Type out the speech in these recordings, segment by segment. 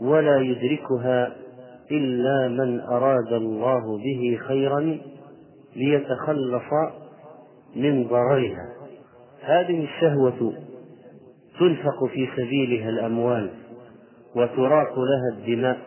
ولا يدركها إلا من أراد الله به خيرا ليتخلص من ضررها. هذه الشهوة تنفق في سبيلها الأموال وتراق لها الدماء.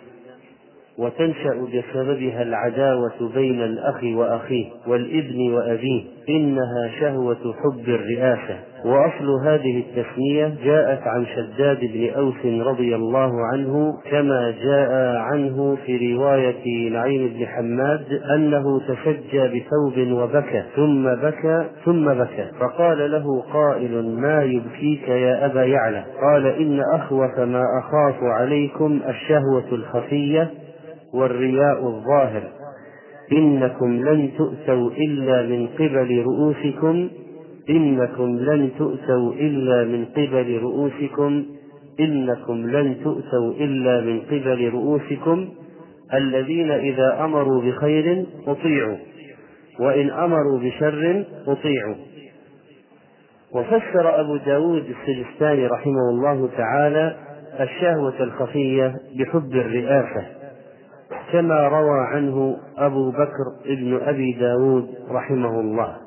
وتنشأ بسببها العداوة بين الأخ وأخيه والابن وأبيه إنها شهوة حب الرئاسة. وأصل هذه التسمية جاءت عن شداد بن أوس رضي الله عنه كما جاء عنه في رواية نعيم بن حماد أنه تشجى بثوب وبكى ثم بكى ثم بكى. فقال له قائل ما يبكيك يا أبا يعلى؟ قال إن أخوف ما أخاف عليكم الشهوة الخفية والرياء الظاهر. إنكم لن تؤتوا إلا من قبل رؤوسكم. إنكم لن تؤتوا إلا من قبل رؤوسكم. إنكم لن تؤتوا إلا من قبل رؤوسكم. الذين إذا أمروا بخير أطيعوا وإن أمروا بشر أطيعوا. وفسر أبو داود السجستاني رحمه الله تعالى الشهوة الخفية بحب الرئاسة. كما روى عنه أبو بكر ابن أبي داود رحمه الله.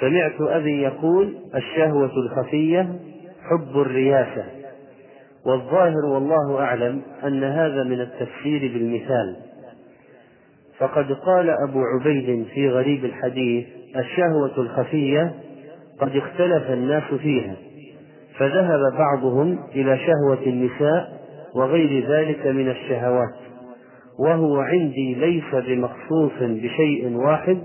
سمعت أبي يقول الشهوة الخفية حب الرياسة. والظاهر والله أعلم أن هذا من التفسير بالمثال. فقد قال أبو عبيد في غريب الحديث الشهوة الخفية قد اختلف الناس فيها فذهب بعضهم إلى شهوة النساء وغير ذلك من الشهوات. وهو عندي ليس بمخصوص بشيء واحد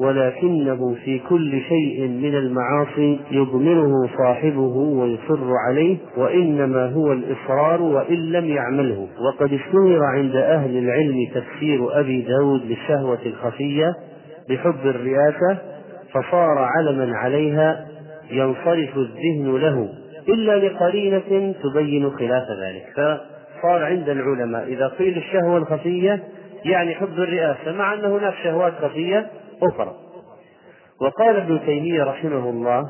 ولكنه في كل شيء من المعاصي يضمره صاحبه ويصر عليه وإنما هو الإصرار وإن لم يعمله. وقد اشتهر عند أهل العلم تفسير أبي داود للشهوة الخفية بحب الرئاسة فصار علما عليها ينصرف الذهن له إلا لقرينة تبين خلاف ذلك. فصار عند العلماء. إذا قيل الشهوة الخفية يعني حب الرئاسة مع أن هناك شهوات خفية أخرى. وقال ابن تيمية رحمه الله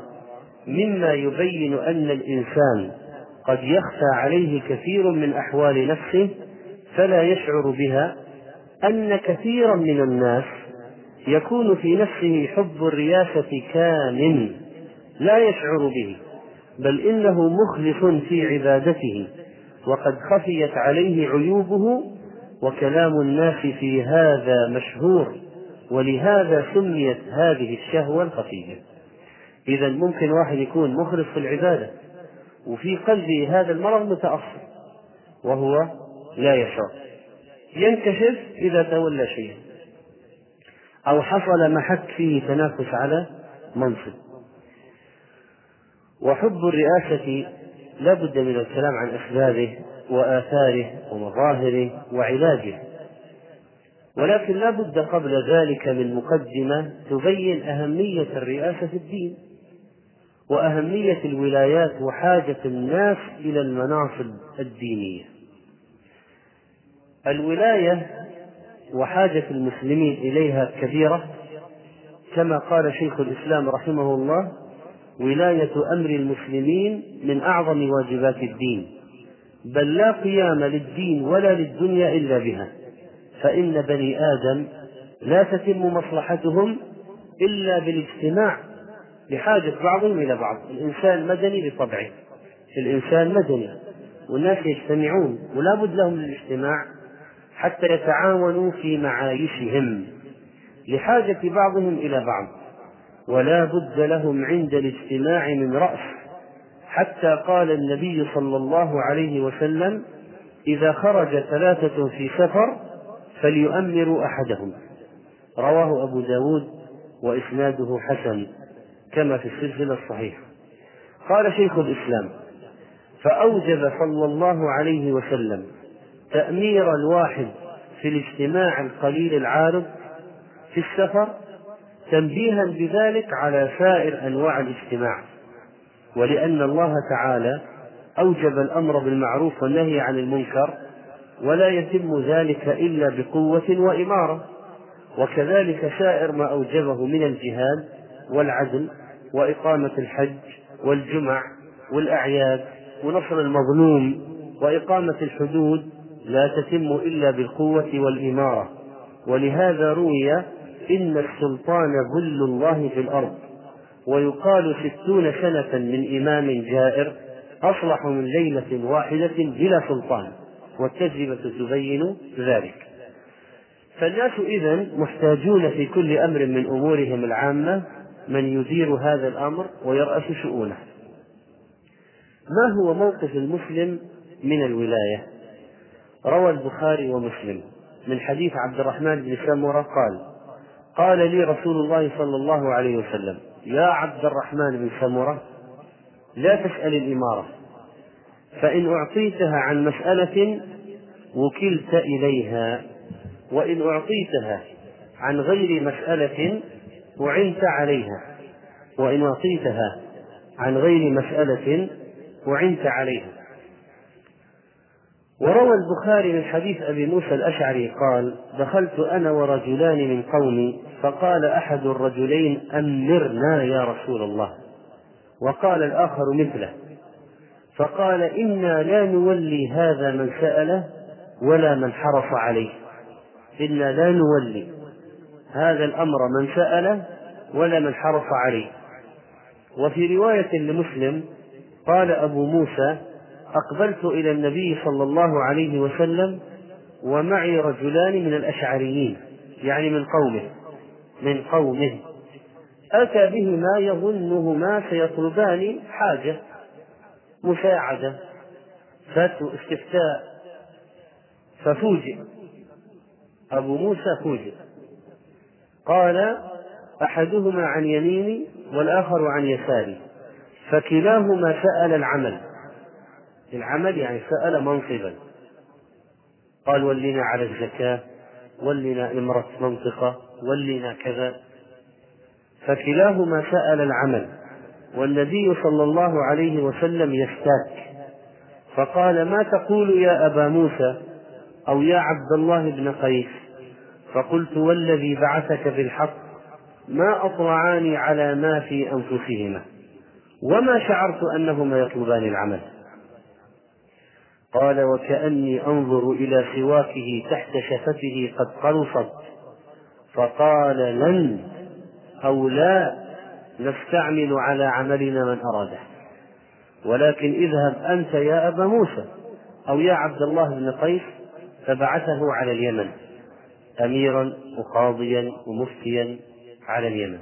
مما يبين أن الإنسان قد يخفى عليه كثير من أحوال نفسه فلا يشعر بها أن كثيرا من الناس يكون في نفسه حب الرياسة كامن لا يشعر به بل إنه مخلص في عبادته. وقد خفيت عليه عيوبه وكلام الناس في هذا مشهور ولهذا سميت هذه الشهوة الخفية. إذا ممكن واحد يكون مخلص في العبادة وفي قلبه هذا المرض متأصل وهو لا يشعر. ينكشف إذا تولى شيئا. أو حصل محك فيه تنافس على منصب. وحب الرئاسة لا بد من الكلام عن أسبابه وآثاره ومظاهره وعلاجه. ولكن لا بد قبل ذلك من مقدمة تبين أهمية الرئاسة في الدين وأهمية الولايات وحاجة الناس إلى المناصب الدينية. الولاية وحاجة المسلمين إليها كبيرة كما قال شيخ الإسلام رحمه الله ولاية أمر المسلمين من أعظم واجبات الدين. بل لا قيام للدين ولا للدنيا إلا بها. فإن بني آدم لا تتم مصلحتهم إلا بالاجتماع بحاجة بعضهم إلى بعض. الإنسان مدني بطبعه. الإنسان مدني. والناس يجتمعون. ولا بد لهم للاجتماع حتى يتعاونوا في معايشهم لحاجة بعضهم إلى بعض. ولا بد لهم عند الاجتماع من رأس. حتى قال النبي صلى الله عليه وسلم إذا خرج ثلاثة في سفر فليؤمروا أحدهم. رواه أبو داود وإسناده حسن كما في السلسلة الصحيحة. قال شيخ الإسلام فأوجب صلى الله عليه وسلم تأمير الواحد في الاجتماع القليل العارض في السفر تنبيها بذلك على سائر أنواع الاجتماع. ولأن الله تعالى أوجب الأمر بالمعروف والنهي عن المنكر ولا يتم ذلك إلا بقوة وإمارة. وكذلك سائر ما أوجبه من الجهاد والعدل وإقامة الحج والجمع والأعياد ونصر المظلوم وإقامة الحدود لا تتم إلا بالقوة والإمارة. ولهذا روي إن السلطان ظل الله في الأرض ويقال ستون سنة من إمام جائر أصلح من ليلة واحدة بلا سلطان والتجربة تبين ذلك فالناس إذن محتاجون في كل أمر من أمورهم العامة من يدير هذا الأمر ويرأس شؤونه ما هو موقف المسلم من الولاية؟ روى البخاري ومسلم من حديث عبد الرحمن بن سمرة قال قال لي رسول الله صلى الله عليه وسلم يا عبد الرحمن بن سمرة لا تسأل الإمارة فإن أعطيتها عن مسألة وكلت إليها وإن أعطيتها عن غير مسألة أعنت عليها وإن أعطيتها عن غير مسألة أعنت عليها. وروى البخاري من حديث أبي موسى الأشعري قال دخلت أنا ورجلان من قومي فقال أحد الرجلين أمرنا يا رسول الله. وقال الآخر مثله فقال إنا لا نولي هذا من سأله ولا من حرص عليه. إنا لا نولي هذا الأمر من سأله ولا من حرص عليه. وفي رواية لمسلم قال أبو موسى أقبلت إلى النبي صلى الله عليه وسلم ومعي رجلان من الأشعريين يعني من قومه من قومه. أتى بهما يظنهما سيطلبان حاجة مساعدة فتو استفتاء ففوجئ. أبو موسى فوجئ. قال أحدهما عن يميني والآخر عن يساري. فكلاهما سأل العمل. العمل يعني سأل منصبا. قال ولينا على الزكاة ولنا إمرة منطقة ولنا كذا. فكلاهما سأل العمل والنبي صلى الله عليه وسلم يستاك فقال ما تقول يا أبا موسى أو يا عبد الله بن قيس؟ فقلت والذي بعثك بالحق ما أطلعاني على ما في أنفسهما وما شعرت أنهما يطلبان العمل. قال وكأني أنظر إلى سواكه تحت شفته قد قلصت فقال لن أو لا نستعمل على عملنا من أراده. ولكن اذهب أنت يا أبا موسى أو يا عبد الله بن قيس فبعثه على اليمن أميرا وقاضيا ومفتيا على اليمن.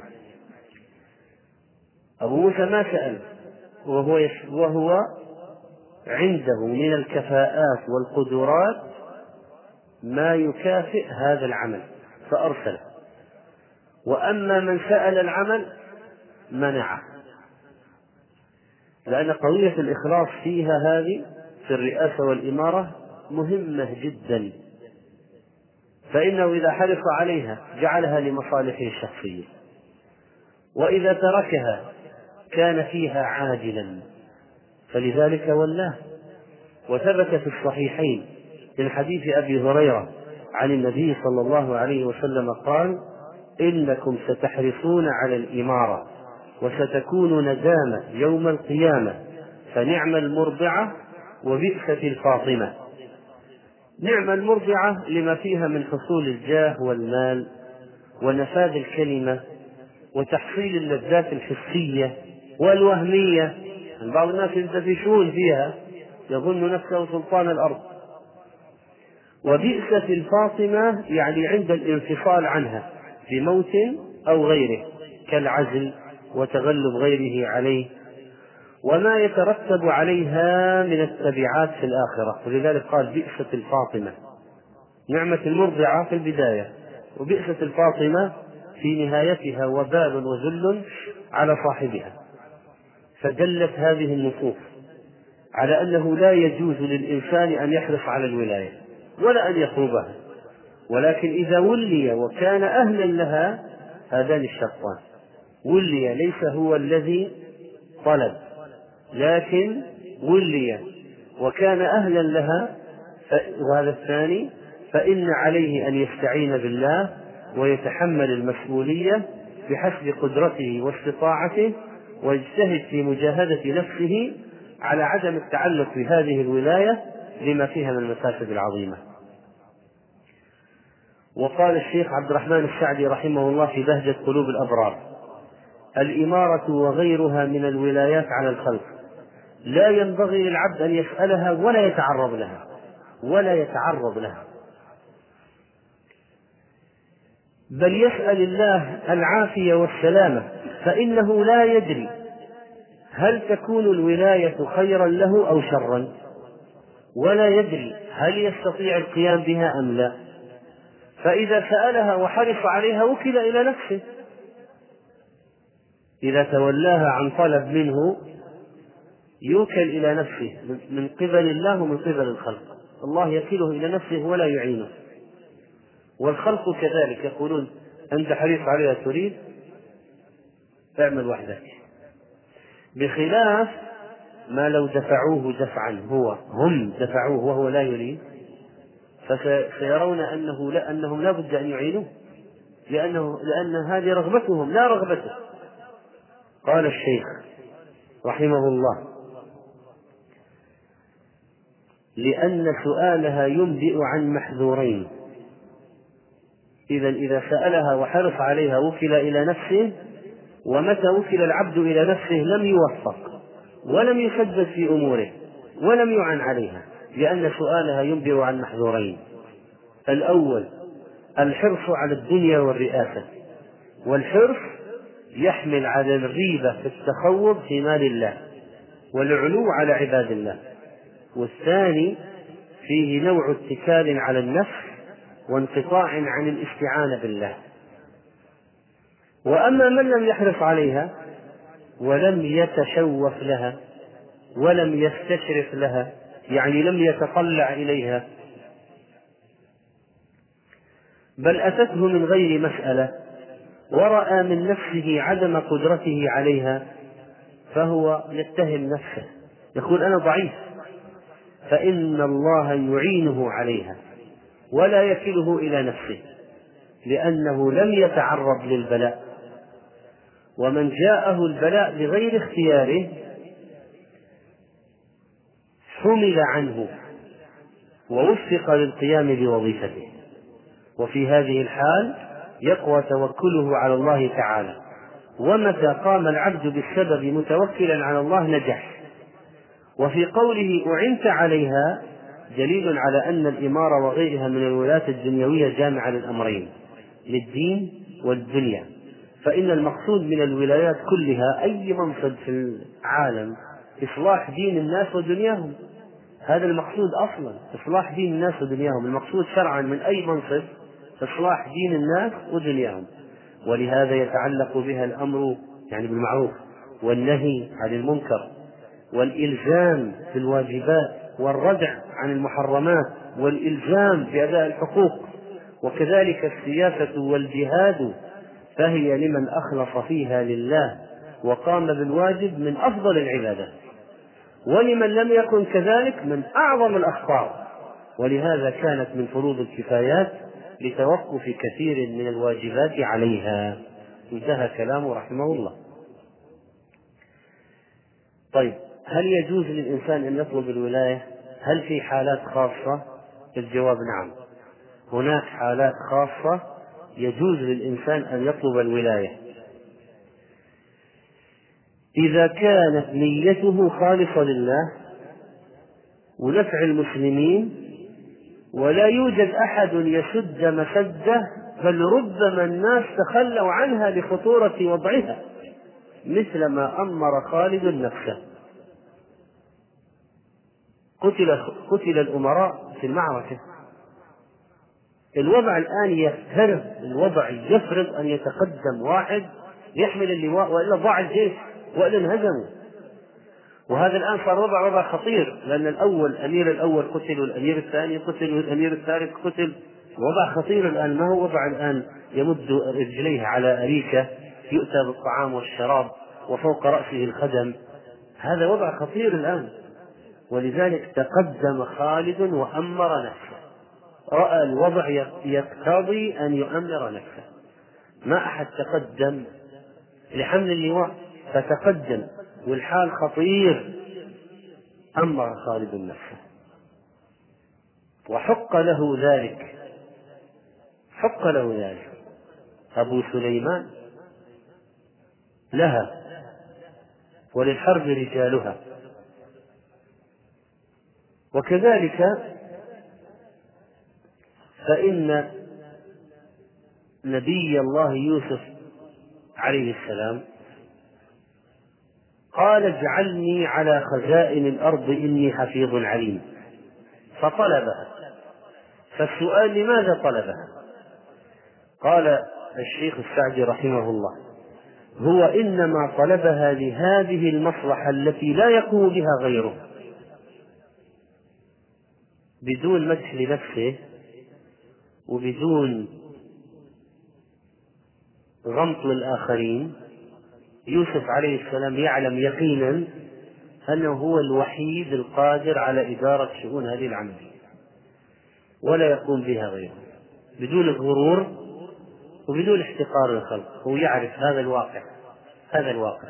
أبو موسى ما سأل وهو وهو عنده من الكفاءات والقدرات ما يكافئ هذا العمل فأرسله. وأما من سأل العمل منعه. لأن قضية الإخلاص فيها هذه في الرئاسة والإمارة مهمة جدا. فإنه إذا حرص عليها جعلها لمصالحه الشخصية وإذا تركها كان فيها عاجلا. فلذلك ولاه وثبت في الصحيحين من حديث أبي هريرة عن النبي صلى الله عليه وسلم قال إنكم ستحرصون على الإمارة وستكون ندامة يوم القيامة فنعم المرضعة وبئسة الفاطمة نعم المرضعة لما فيها من حصول الجاه والمال ونفاذ الكلمة وتحصيل اللذات الحسية والوهمية بعض الناس ينتفشون فيها يظن نفسه سلطان الأرض. وبئسة الفاطمة يعني عند الانفصال عنها بموت أو غيره كالعزل وتغلب غيره عليه وما يترتب عليها من التبعات في الآخرة. ولذلك قال بئسة الفاطمة. نعمة المرضعة في البداية. وبئسة الفاطمة في نهايتها وبال وذل على صاحبها. فدلت هذه النصوص على أنه لا يجوز للإنسان أن يحرص على الولاية ولا أن يطلبها ولكن إذا ولي وكان أهلا لها هذان الشرطان. ولي ليس هو الذي طلب لكن ولي. وكان أهلا لها وهذا الثاني فإن عليه أن يستعين بالله ويتحمل المسؤولية بحسب قدرته واستطاعته ويجتهد في مجاهدة نفسه على عدم التعلق بهذه الولاية لما فيها من المفاسد العظيمة. وقال الشيخ عبد الرحمن السعدي رحمه الله في بهجة قلوب الأبرار الإمارة وغيرها من الولايات على الخلق لا ينبغي للعبد أن يسألها ولا يتعرض لها ولا يتعرض لها. بل يسأل الله العافية والسلامة فإنه لا يدري هل تكون الولاية خيرا له أو شرا. ولا يدري هل يستطيع القيام بها أم لا. فإذا سألها وحرص عليها وكل إلى نفسه. إذا تولاها عن طلب منه يوكل إلى نفسه من قبل الله ومن قبل الخلق. الله يكله إلى نفسه ولا يعينه. والخلق كذلك يقولون أنت حريص عليها تريد؟ اعمل وحدك. بخلاف ما لو دفعوه دفعا هو هم دفعوه وهو لا يريد فسيرون أنه لا أنهم لا بد أن يعينوه لأنه لأن هذه رغبتهم لا رغبته. قال الشيخ رحمه الله لأن سؤالها ينبئ عن محذورين. إذا إذا سألها وحرص عليها وكل إلى نفسه ومتى وكل العبد إلى نفسه لم يوفق ولم يسدد في أموره ولم يعن عليها لأن سؤالها ينبئ عن محذورين. الأول الحرص على الدنيا والرئاسة. والحرص يحمل على الريبة في التخوض في مال الله والعلو على عباد الله. والثاني فيه نوع اتكال على النفس وانقطاع عن الاستعانة بالله. وأما من لم يحرص عليها ولم يتشوف لها ولم يستشرف لها يعني لم يتطلع إليها بل أتته من غير مسألة ورأى من نفسه عدم قدرته عليها فهو يتهم نفسه يقول أنا ضعيف فإن الله يعينه عليها ولا يكله إلى نفسه لأنه لم يتعرض للبلاء. ومن جاءه البلاء بغير اختياره حمل عنه ووفق للقيام بوظيفته. وفي هذه الحال يقوى توكله على الله تعالى. ومتى قام العبد بالسبب متوكلا على الله نجح. وفي قوله أعنت عليها دليل على أن الإمارة وغيرها من الولاة الدنيوية جامعة للأمرين للدين والدنيا. فإن المقصود من الولايات كلها أي منصب في العالم إصلاح دين الناس ودنياهم. هذا المقصود أصلا إصلاح دين الناس ودنياهم. المقصود شرعا من أي منصب إصلاح دين الناس ودنياهم. ولهذا يتعلق بها الأمر يعني بالمعروف والنهي عن المنكر والإلزام بالواجبات والردع عن المحرمات والإلزام بأداء الحقوق. وكذلك السياسة والجهاد فهي لمن أخلص فيها لله وقام بالواجب من أفضل العبادات. ولمن لم يكن كذلك من أعظم الأخطار ولهذا كانت من فروض الكفايات لتوقف كثير من الواجبات عليها. انتهى كلامه رحمه الله. طيب هل يجوز للإنسان أن يطلب الولاية؟ هل في حالات خاصة؟ الجواب نعم. هناك حالات خاصة يجوز للإنسان أن يطلب الولاية. إذا كانت نيته خالصة لله ونفع المسلمين ولا يوجد أحد يسد مسده بل ربما الناس تخلوا عنها لخطورة وضعها مثل ما أمر خالد نفسه. قتل قتل الأمراء في المعركة. الوضع الآن يفترض الوضع يفرض أن يتقدم واحد يحمل اللواء وإلا ضاع الجيش وإلا انهزموا. وهذا الآن صار وضع وضع خطير لأن الأول الأمير الأول قتل والأمير الثاني قتل والأمير الثالث قتل. وضع خطير الآن ما هو وضع الآن؟ يمد رجليه على أريكة يؤتى بالطعام والشراب وفوق رأسه الخدم. هذا وضع خطير الآن. ولذلك تقدم خالد وأمر نفسه. رأى الوضع يقتضي أن يؤمر نفسه. ما أحد تقدم لحمل اللواء فتقدم والحال خطير. أمر خالد نفسه. وحق له ذلك. حق له ذلك. أبو سليمان لها وللحرب رجالها. وكذلك فإن نبي الله يوسف عليه السلام قال اجعلني على خزائن الأرض إني حفيظ عليم. فطلبها. فالسؤال لماذا طلبها؟ قال الشيخ السعدي رحمه الله هو إنما طلبها لهذه المصلحة التي لا يقوم بها غيره. بدون مدح لنفسه وبدون غمط للآخرين يوسف عليه السلام يعلم يقينا أنه هو الوحيد القادر على إدارة شؤون هذه العملية ولا يقوم بها غيره بدون غرور وبدون احتقار الخلق هو يعرف هذا الواقع هذا الواقع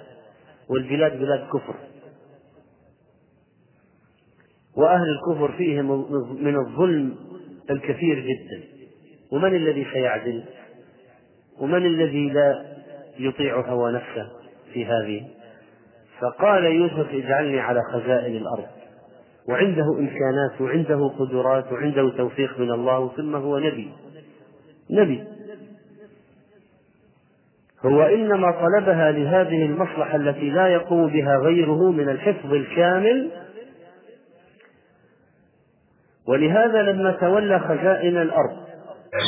والبلاد بلاد كفر. وأهل الكفر فيهم من الظلم الكثير جدا. ومن الذي سيعدل؟ ومن الذي لا يطيع هوى نفسه في هذه؟ فقال يوسف اجعلني على خزائن الأرض. وعنده إمكانات وعنده قدرات وعنده توفيق من الله ثم هو نبي. نبي. هو إنما طلبها لهذه المصلحة التي لا يقوم بها غيره من الحفظ الكامل. ولهذا لما تولى خزائن الأرض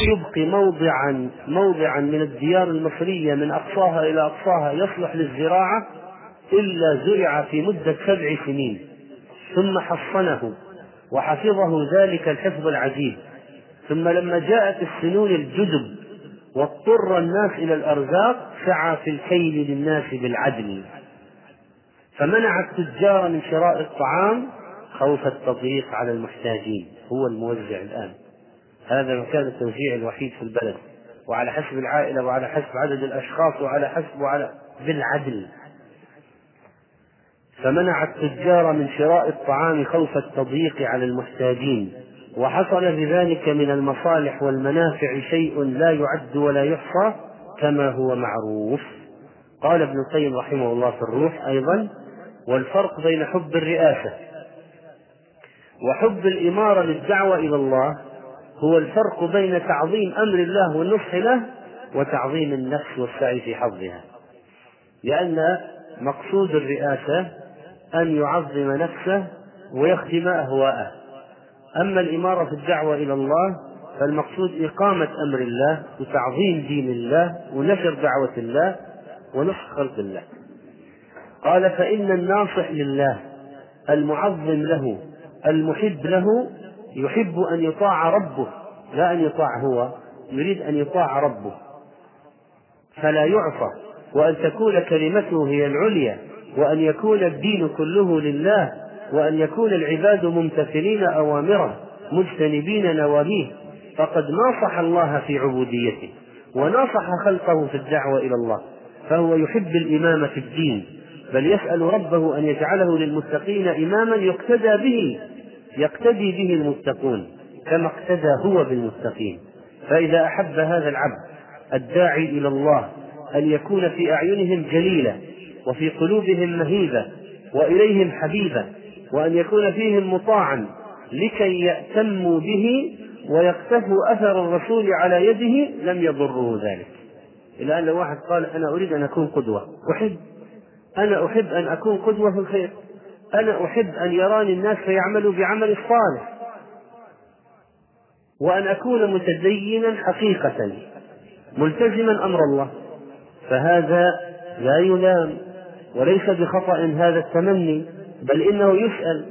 يبقي موضعا موضعا من الديار المصرية من أقصاها إلى أقصاها يصلح للزراعة إلا زرع في مدة سبع سنين. ثم حصنه وحفظه ذلك الحفظ العجيب. ثم لما جاءت السنون الجدب واضطر الناس إلى الأرزاق سعى في الكيل للناس بالعدل. فمنع التجار من شراء الطعام خوف التضييق على المحتاجين. هو الموزع الآن. هذا مكان التوزيع الوحيد في البلد. وعلى حسب العائلة وعلى حسب عدد الأشخاص وعلى حسب وعلى بالعدل. فمنع التجار من شراء الطعام خوف التضييق على المحتاجين. وحصل بذلك من المصالح والمنافع شيء لا يعد ولا يحصى كما هو معروف. قال ابن القيم رحمه الله في الروح أيضا والفرق بين حب الرئاسة وحب الإمارة للدعوة إلى الله هو الفرق بين تعظيم أمر الله والنصح له وتعظيم النفس والسعي في حظها. لأن مقصود الرئاسة أن يعظم نفسه ويخدم أهواءه. أما الإمارة في الدعوة إلى الله فالمقصود إقامة أمر الله وتعظيم دين الله ونشر دعوة الله ونصح خلق الله. قال فإن الناصح لله المعظم له المحب له يحب أن يطاع ربه لا أن يطاع هو يريد أن يطاع ربه. فلا يعصى وأن تكون كلمته هي العليا وأن يكون الدين كله لله وأن يكون العباد ممتثلين أوامره مجتنبين نواهيه. فقد ناصح الله في عبوديته وناصح خلقه في الدعوة إلى الله. فهو يحب الإمام في الدين بل يسأل ربه أن يجعله للمتقين إماما يقتدى به. يقتدي به المتقون كما اقتدى هو بالمتقين. فإذا أحب هذا العبد الداعي إلى الله أن يكون في أعينهم جليلا وفي قلوبهم مهيبة وإليهم حبيبا وأن يكون فيهم مطاعا لكي يأتموا به ويقتفوا أثر الرسول على يده لم يضره ذلك. إلى أن واحد قال أنا أريد أن أكون قدوة أحب أنا أحب أن أكون قدوة في الخير. أنا أحب أن يراني الناس فيعملوا بعمل الصالح. وأن أكون متدينا حقيقة ملتزما أمر الله. فهذا لا يلام وليس بخطأ هذا التمني بل إنه يسأل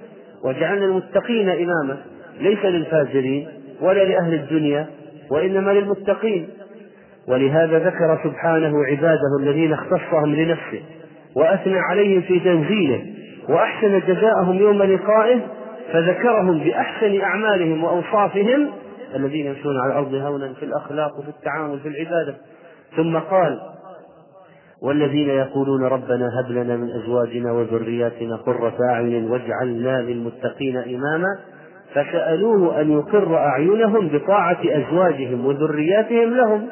وجعلنا المتقين إماما. ليس للفاجرين ولا لأهل الدنيا وإنما للمتقين. ولهذا ذكر سبحانه عباده الذين اختصهم لنفسه وأثنى عليهم في تنزيله. وأحسن جزاءهم يوم لقائه فذكرهم بأحسن أعمالهم وأوصافهم الذين يمشون على الأرض هونا في الأخلاق وفي التعامل في العبادة. ثم قال والذين يقولون ربنا هب لنا من أزواجنا وذرياتنا قرة أعين واجعلنا للمتقين إماما فسألوه أن يقر أعينهم بطاعة أزواجهم وذرياتهم لهم.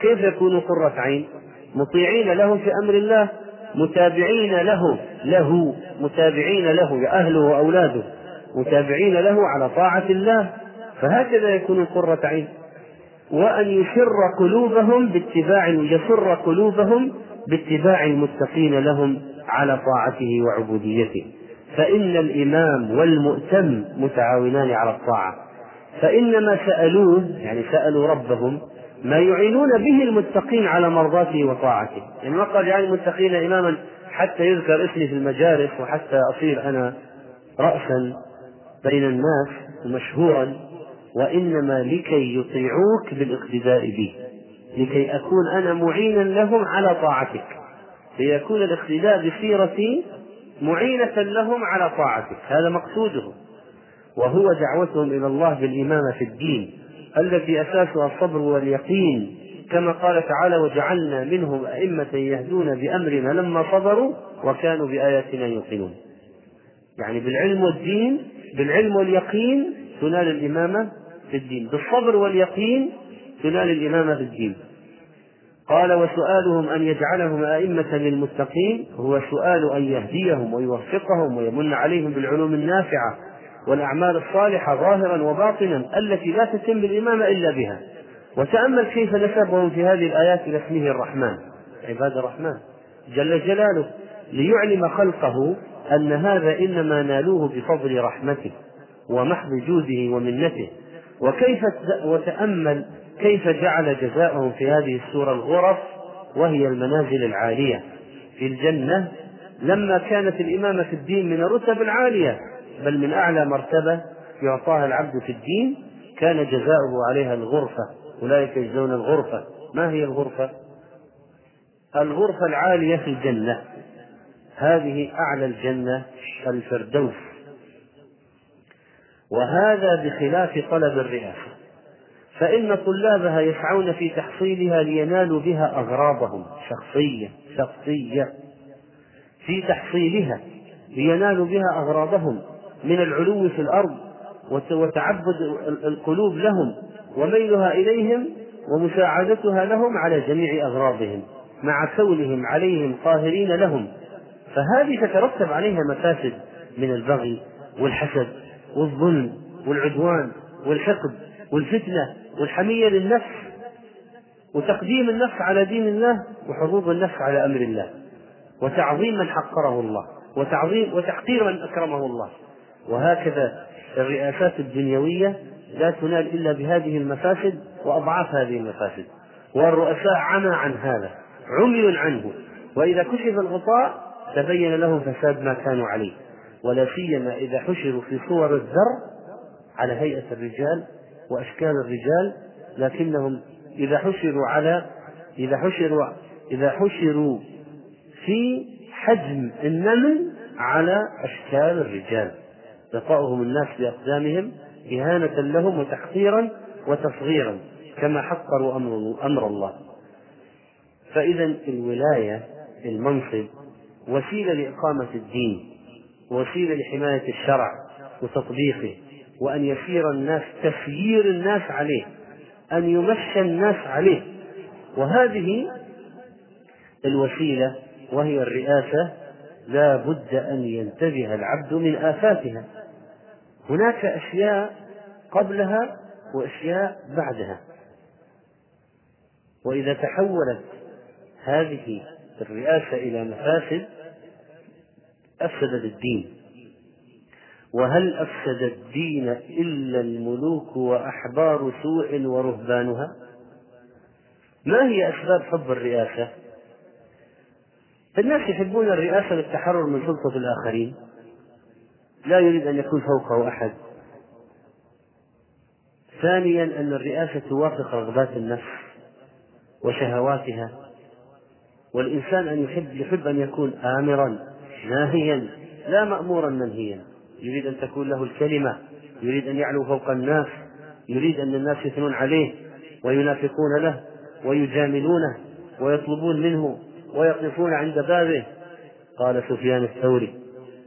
كيف يكونوا قرة عين؟ مطيعين له في أمر الله. متابعين له له متابعين له أهله وأولاده متابعين له على طاعة الله. فهكذا يكون قرة عين. وأن يسر قلوبهم باتباع يسر قلوبهم باتباع المتقين لهم على طاعته وعبوديته. فإن الإمام والمؤتم متعاونان على الطاعة. فإنما سألوه يعني سألوا ربهم ما يعينون به المتقين على مرضاته وطاعته. يعني ما قال يعني المتقين إماما حتى يذكر اسمي في المجالس وحتى أصير أنا رأسا بين الناس مشهورا وإنما لكي يطيعوك بالاقتداء بي. لكي أكون أنا معينا لهم على طاعتك. ليكون الاقتداء بسيرتي معينة لهم على طاعتك. هذا مقصوده. وهو دعوتهم إلى الله بالإمامة في الدين. التي أساسها الصبر واليقين كما قال تعالى وجعلنا منهم أئمة يهدون بأمرنا لما صبروا وكانوا بآياتنا يوقنون. يعني بالعلم والدين بالعلم واليقين تنال الإمامة في الدين بالصبر واليقين تنال الإمامة في الدين. قال وسؤالهم أن يجعلهم أئمة للمتقين هو سؤال أن يهديهم ويوفقهم ويمن عليهم بالعلوم النافعة والأعمال الصالحة ظاهرا وباطنا التي لا تتم بالإمامة إلا بها. وتأمل كيف نسبهم في هذه الآيات إلى اسمه الرحمن. عباد الرحمن جل جلاله ليعلم خلقه أن هذا إنما نالوه بفضل رحمته ومحض جوده ومنته. وكيف وتأمل كيف جعل جزاءهم في هذه السورة الغرف وهي المنازل العالية. في الجنة لما كانت الإمامة في الدين من الرتب العالية. بل من أعلى مرتبة يعطاها العبد في الدين كان جزاؤه عليها الغرفة. أولئك يجزون الغرفة. ما هي الغرفة؟ الغرفة العالية في الجنة. هذه أعلى الجنة الفردوس. وهذا بخلاف طلب الرئاسة. فإن طلابها يسعون في تحصيلها لينالوا بها أغراضهم. شخصية شخصية. في تحصيلها لينالوا بها أغراضهم. من العلو في الأرض وتعبد القلوب لهم وميلها إليهم ومساعدتها لهم على جميع أغراضهم مع كونهم عليهم قاهرين لهم. فهذه تترتب عليها مفاسد من البغي والحسد والظلم والعدوان والحقد والفتنة والحمية للنفس وتقديم النفس على دين الله وحظوظ النفس على أمر الله وتعظيم من حقره الله وتعظيم وتحقير من أكرمه الله. وهكذا الرئاسات الدنيوية لا تنال إلا بهذه المفاسد وأضعاف هذه المفاسد. والرؤساء عمى عن هذا عمي عنه. وإذا كشف الغطاء تبين لهم فساد ما كانوا عليه. ولا سيما إذا حشروا في صور الذر على هيئة الرجال وأشكال الرجال لكنهم إذا حشروا على إذا حشروا إذا حشروا في حجم النمل على أشكال الرجال. يطأهم الناس بأقدامهم إهانة لهم وتحقيرا وتصغيرا كما حقروا أمر, أمر الله. فإذا الولاية المنصب وسيلة لإقامة الدين وسيلة لحماية الشرع وتطبيقه وأن يسير الناس تسيير الناس عليه أن يمشى الناس عليه. وهذه الوسيلة وهي الرئاسة لا بد أن ينتبه العبد من آفاتها. هناك أشياء قبلها وأشياء بعدها. وإذا تحولت هذه الرئاسة إلى مفاسد أفسدت الدين. وهل أفسد الدين إلا الملوك وأحبار سوء ورهبانها؟ ما هي أسباب حب الرئاسة؟ الناس يحبون الرئاسة للتحرر من سلطة الآخرين. لا يريد أن يكون فوقه أحد. ثانيا أن الرئاسة توافق رغبات النفس وشهواتها والإنسان أن يحب يحب أن يكون آمرا ناهيا لا مأمورا منهيا. يريد أن تكون له الكلمة يريد أن يعلو فوق الناس يريد أن الناس يثنون عليه وينافقون له ويجاملونه ويطلبون منه ويقفون عند بابه. قال سفيان الثوري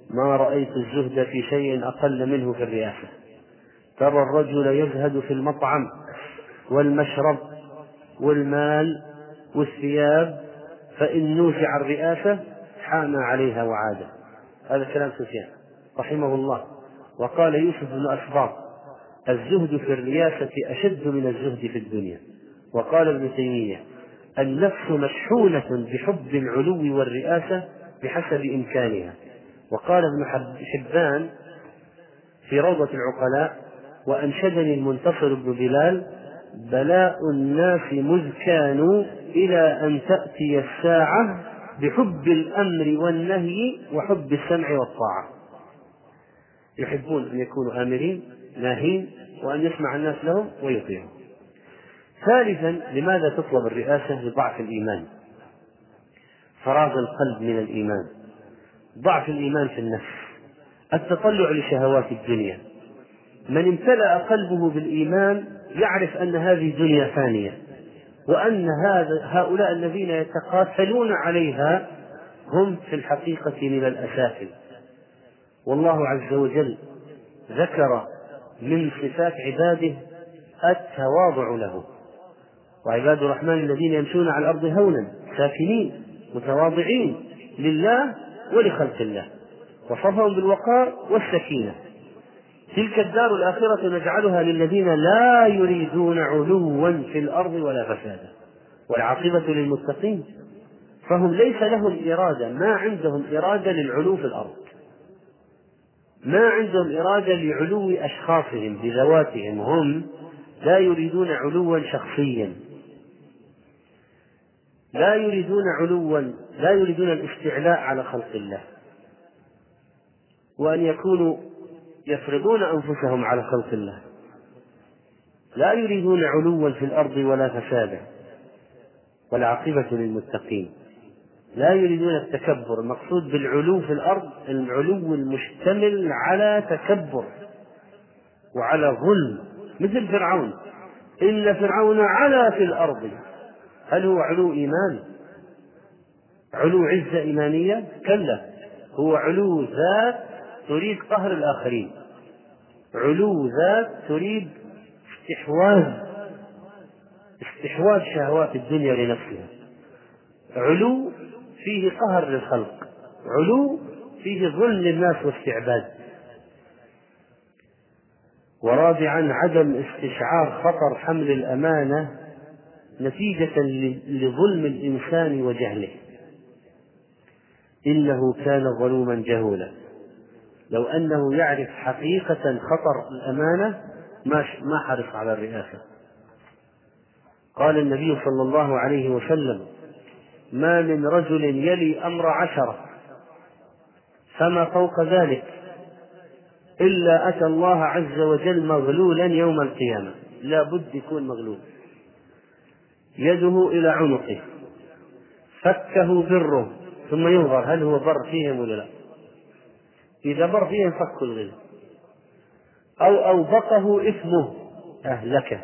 ما رأيت الزهد في شيء أقل منه في الرئاسة. ترى الرجل يزهد في المطعم والمشرب والمال والثياب فإن نوزع الرئاسة حان عليها وعاد هذا كلام سفيان رحمه الله. وقال يوسف بن أسباط الزهد في الرياسة أشد من الزهد في الدنيا. وقال ابن تيمية النفس مشحونة بحب العلو والرئاسة بحسب إمكانها. وقال ابن حبان في روضة العقلاء وأنشدني المنتصر بن بلال بلاء الناس مذ كانوا إلى أن تأتي الساعة بحب الأمر والنهي وحب السمع والطاعة. يحبون أن يكونوا آمرين ناهين وأن يسمع الناس لهم ويطيعون ثالثا لماذا تطلب الرئاسة لضعف الإيمان؟ فراغ القلب من الإيمان. ضعف الإيمان في النفس التطلع لشهوات الدنيا. من امتلأ قلبه بالإيمان يعرف أن هذه الدنيا فانية وأن هذا هؤلاء الذين يتقاتلون عليها هم في الحقيقة من الأسافل والله عز وجل ذكر من صفات عباده التواضع له. وعباد الرحمن الذين يمشون على الأرض هونا ساكنين متواضعين لله ولخلق الله. وصفهم بالوقار والسكينة. تلك الدار الآخرة نجعلها للذين لا يريدون علوا في الأرض ولا فسادا. والعاقبة للمتقين. فهم ليس لهم إرادة. ما عندهم إرادة للعلو في الأرض. ما عندهم إرادة لعلو أشخاصهم بذواتهم. هم لا يريدون علوا شخصيا. لا يريدون علوا لا يريدون الاستعلاء على خلق الله. وأن يكونوا يفرضون أنفسهم على خلق الله. لا يريدون علوا في الأرض ولا فسادا. والعاقبة للمتقين. لا يريدون التكبر. المقصود بالعلو في الأرض العلو المشتمل على تكبر. وعلى ظلم. مثل فرعون. إن فرعون علا في الأرض. هل هو علو إيمان؟ علو عزة إيمانية؟ كلا. هو علو ذات تريد قهر الآخرين. علو ذات تريد استحواذ. استحواذ شهوات الدنيا لنفسها. علو فيه قهر للخلق. علو فيه ظلم للناس واستعباد. ورابعا عدم استشعار خطر حمل الأمانة نتيجة لظلم الإنسان وجهله. إنه كان ظلوما جهولا. لو أنه يعرف حقيقة خطر الأمانة ما ما حرص على الرئاسة. قال النبي صلى الله عليه وسلم ما من رجل يلي أمر عشرة فما فوق ذلك إلا أتى الله عز وجل مغلولا يوم القيامة. لا بد يكون مغلول. يده إلى عنقه فكه بره ثم ينظر هل هو بر فيهم ولا لا. إذا بر فيهم فك الغل. أو أوبقه إثمه أهلكه.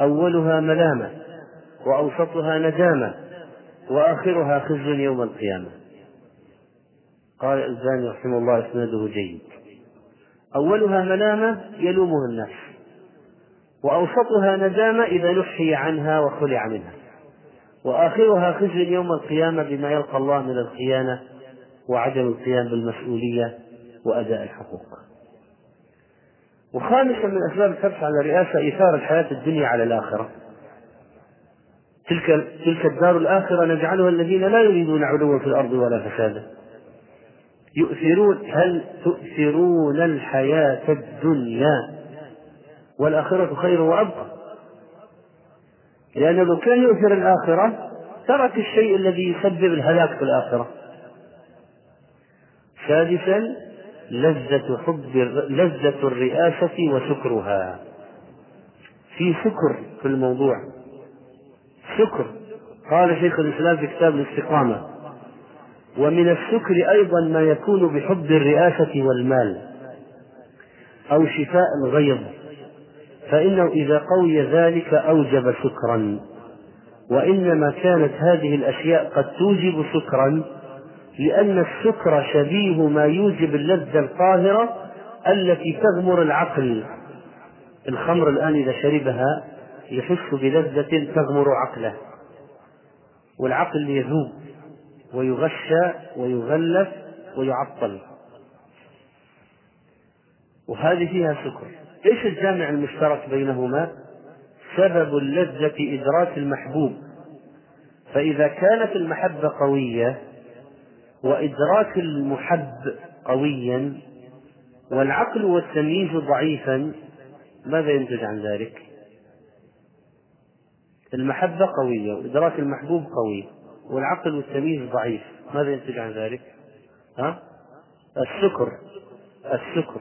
أولها ملامة وأوسطها ندامة وآخرها خزي يوم القيامة. قال الألباني رحمه الله إسناده جيد. أولها ملامة يلومه الناس وأوسطها ندامة إذا نحي عنها وخلع منها. وآخرها خزي يوم القيامة بما يلقى الله من الخيانة وعدم القيام بالمسؤولية وأداء الحقوق. وخامسا من أسباب الحرص على الرئاسة إيثار الحياة الدنيا على الآخرة. تلك تلك الدار الآخرة نجعلها الذين لا يريدون علوا في الأرض ولا فسادا. يؤثرون هل تؤثرون الحياة الدنيا؟ والآخرة خير وأبقى. لأنه لو كان يؤثر الآخرة ترك الشيء الذي يسبب الهلاك في الآخرة. سادسا لذة حب لذة الرئاسة وسكرها في سكر في الموضوع. سكر قال شيخ الإسلام في كتاب الاستقامة ومن السكر أيضا ما يكون بحب الرئاسة والمال أو شفاء الغيظ. فإنه إذا قوي ذلك أوجب سكرا وإنما كانت هذه الأشياء قد توجب سكرا لأن السكر شبيه ما يوجب اللذة القاهرة التي تغمر العقل. الخمر الآن إذا شربها يحس بلذة تغمر عقله. والعقل يذوب ويغشى ويغلف ويعطل. وهذه فيها سكر إيش الجامع المشترك بينهما سبب اللذة إدراك المحبوب فإذا كانت المحبة قوية وإدراك المحب قويا والعقل والتمييز ضعيفا ماذا ينتج عن ذلك؟ المحبة قوية وإدراك المحبوب قوي والعقل والتمييز ضعيف ماذا ينتج عن ذلك؟ ها؟ السكر السكر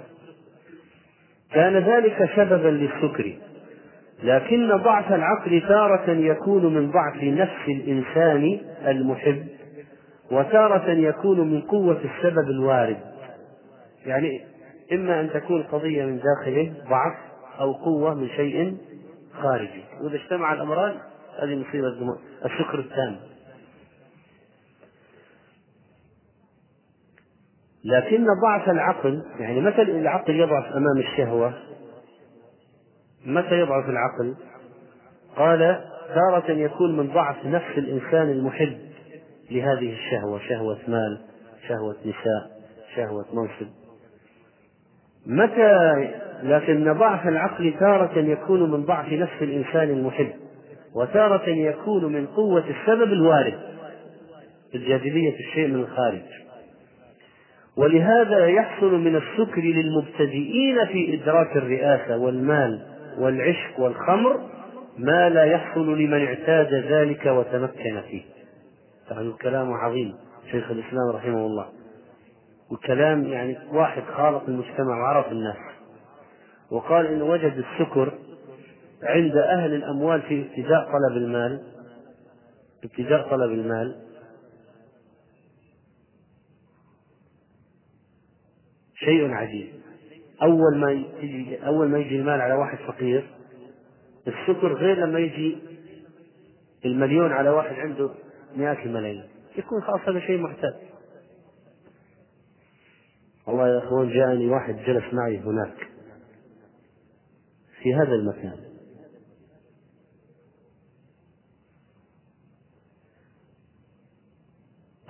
كان ذلك سببا للسكر لكن ضعف العقل تارة يكون من ضعف نفس الإنسان المحب وتارة يكون من قوة السبب الوارد. يعني إما أن تكون قضية من داخله ضعف أو قوة من شيء خارجي. وإذا اجتمع الأمران هذه مصيبة الشكر التام. لكن ضعف العقل يعني متى العقل يضعف أمام الشهوة؟ متى يضعف العقل؟ قال تارة يكون من ضعف نفس الإنسان المحب لهذه الشهوة شهوة مال شهوة نساء شهوة منصب. متى؟ لكن ضعف العقل تارة يكون من ضعف نفس الإنسان المحب وتارة يكون من قوة السبب الوارد الجاذبية الشيء من الخارج. ولهذا يحصل من السكر للمبتدئين في إدراك الرئاسة والمال والعشق والخمر ما لا يحصل لمن اعتاد ذلك وتمكن فيه. طبعا الكلام عظيم شيخ الإسلام رحمه الله. وكلام يعني واحد خالط المجتمع وعرف الناس. وقال إنه وجد السكر عند أهل الأموال في ابتداء طلب المال ابتداء طلب المال شيء عجيب. أول ما يجي أول ما يجي المال على واحد فقير السكر غير لما يجي المليون على واحد عنده مئات الملايين. يكون خلاص هذا شيء محتاج والله يا أخوان جاءني واحد جلس معي هناك في هذا المكان.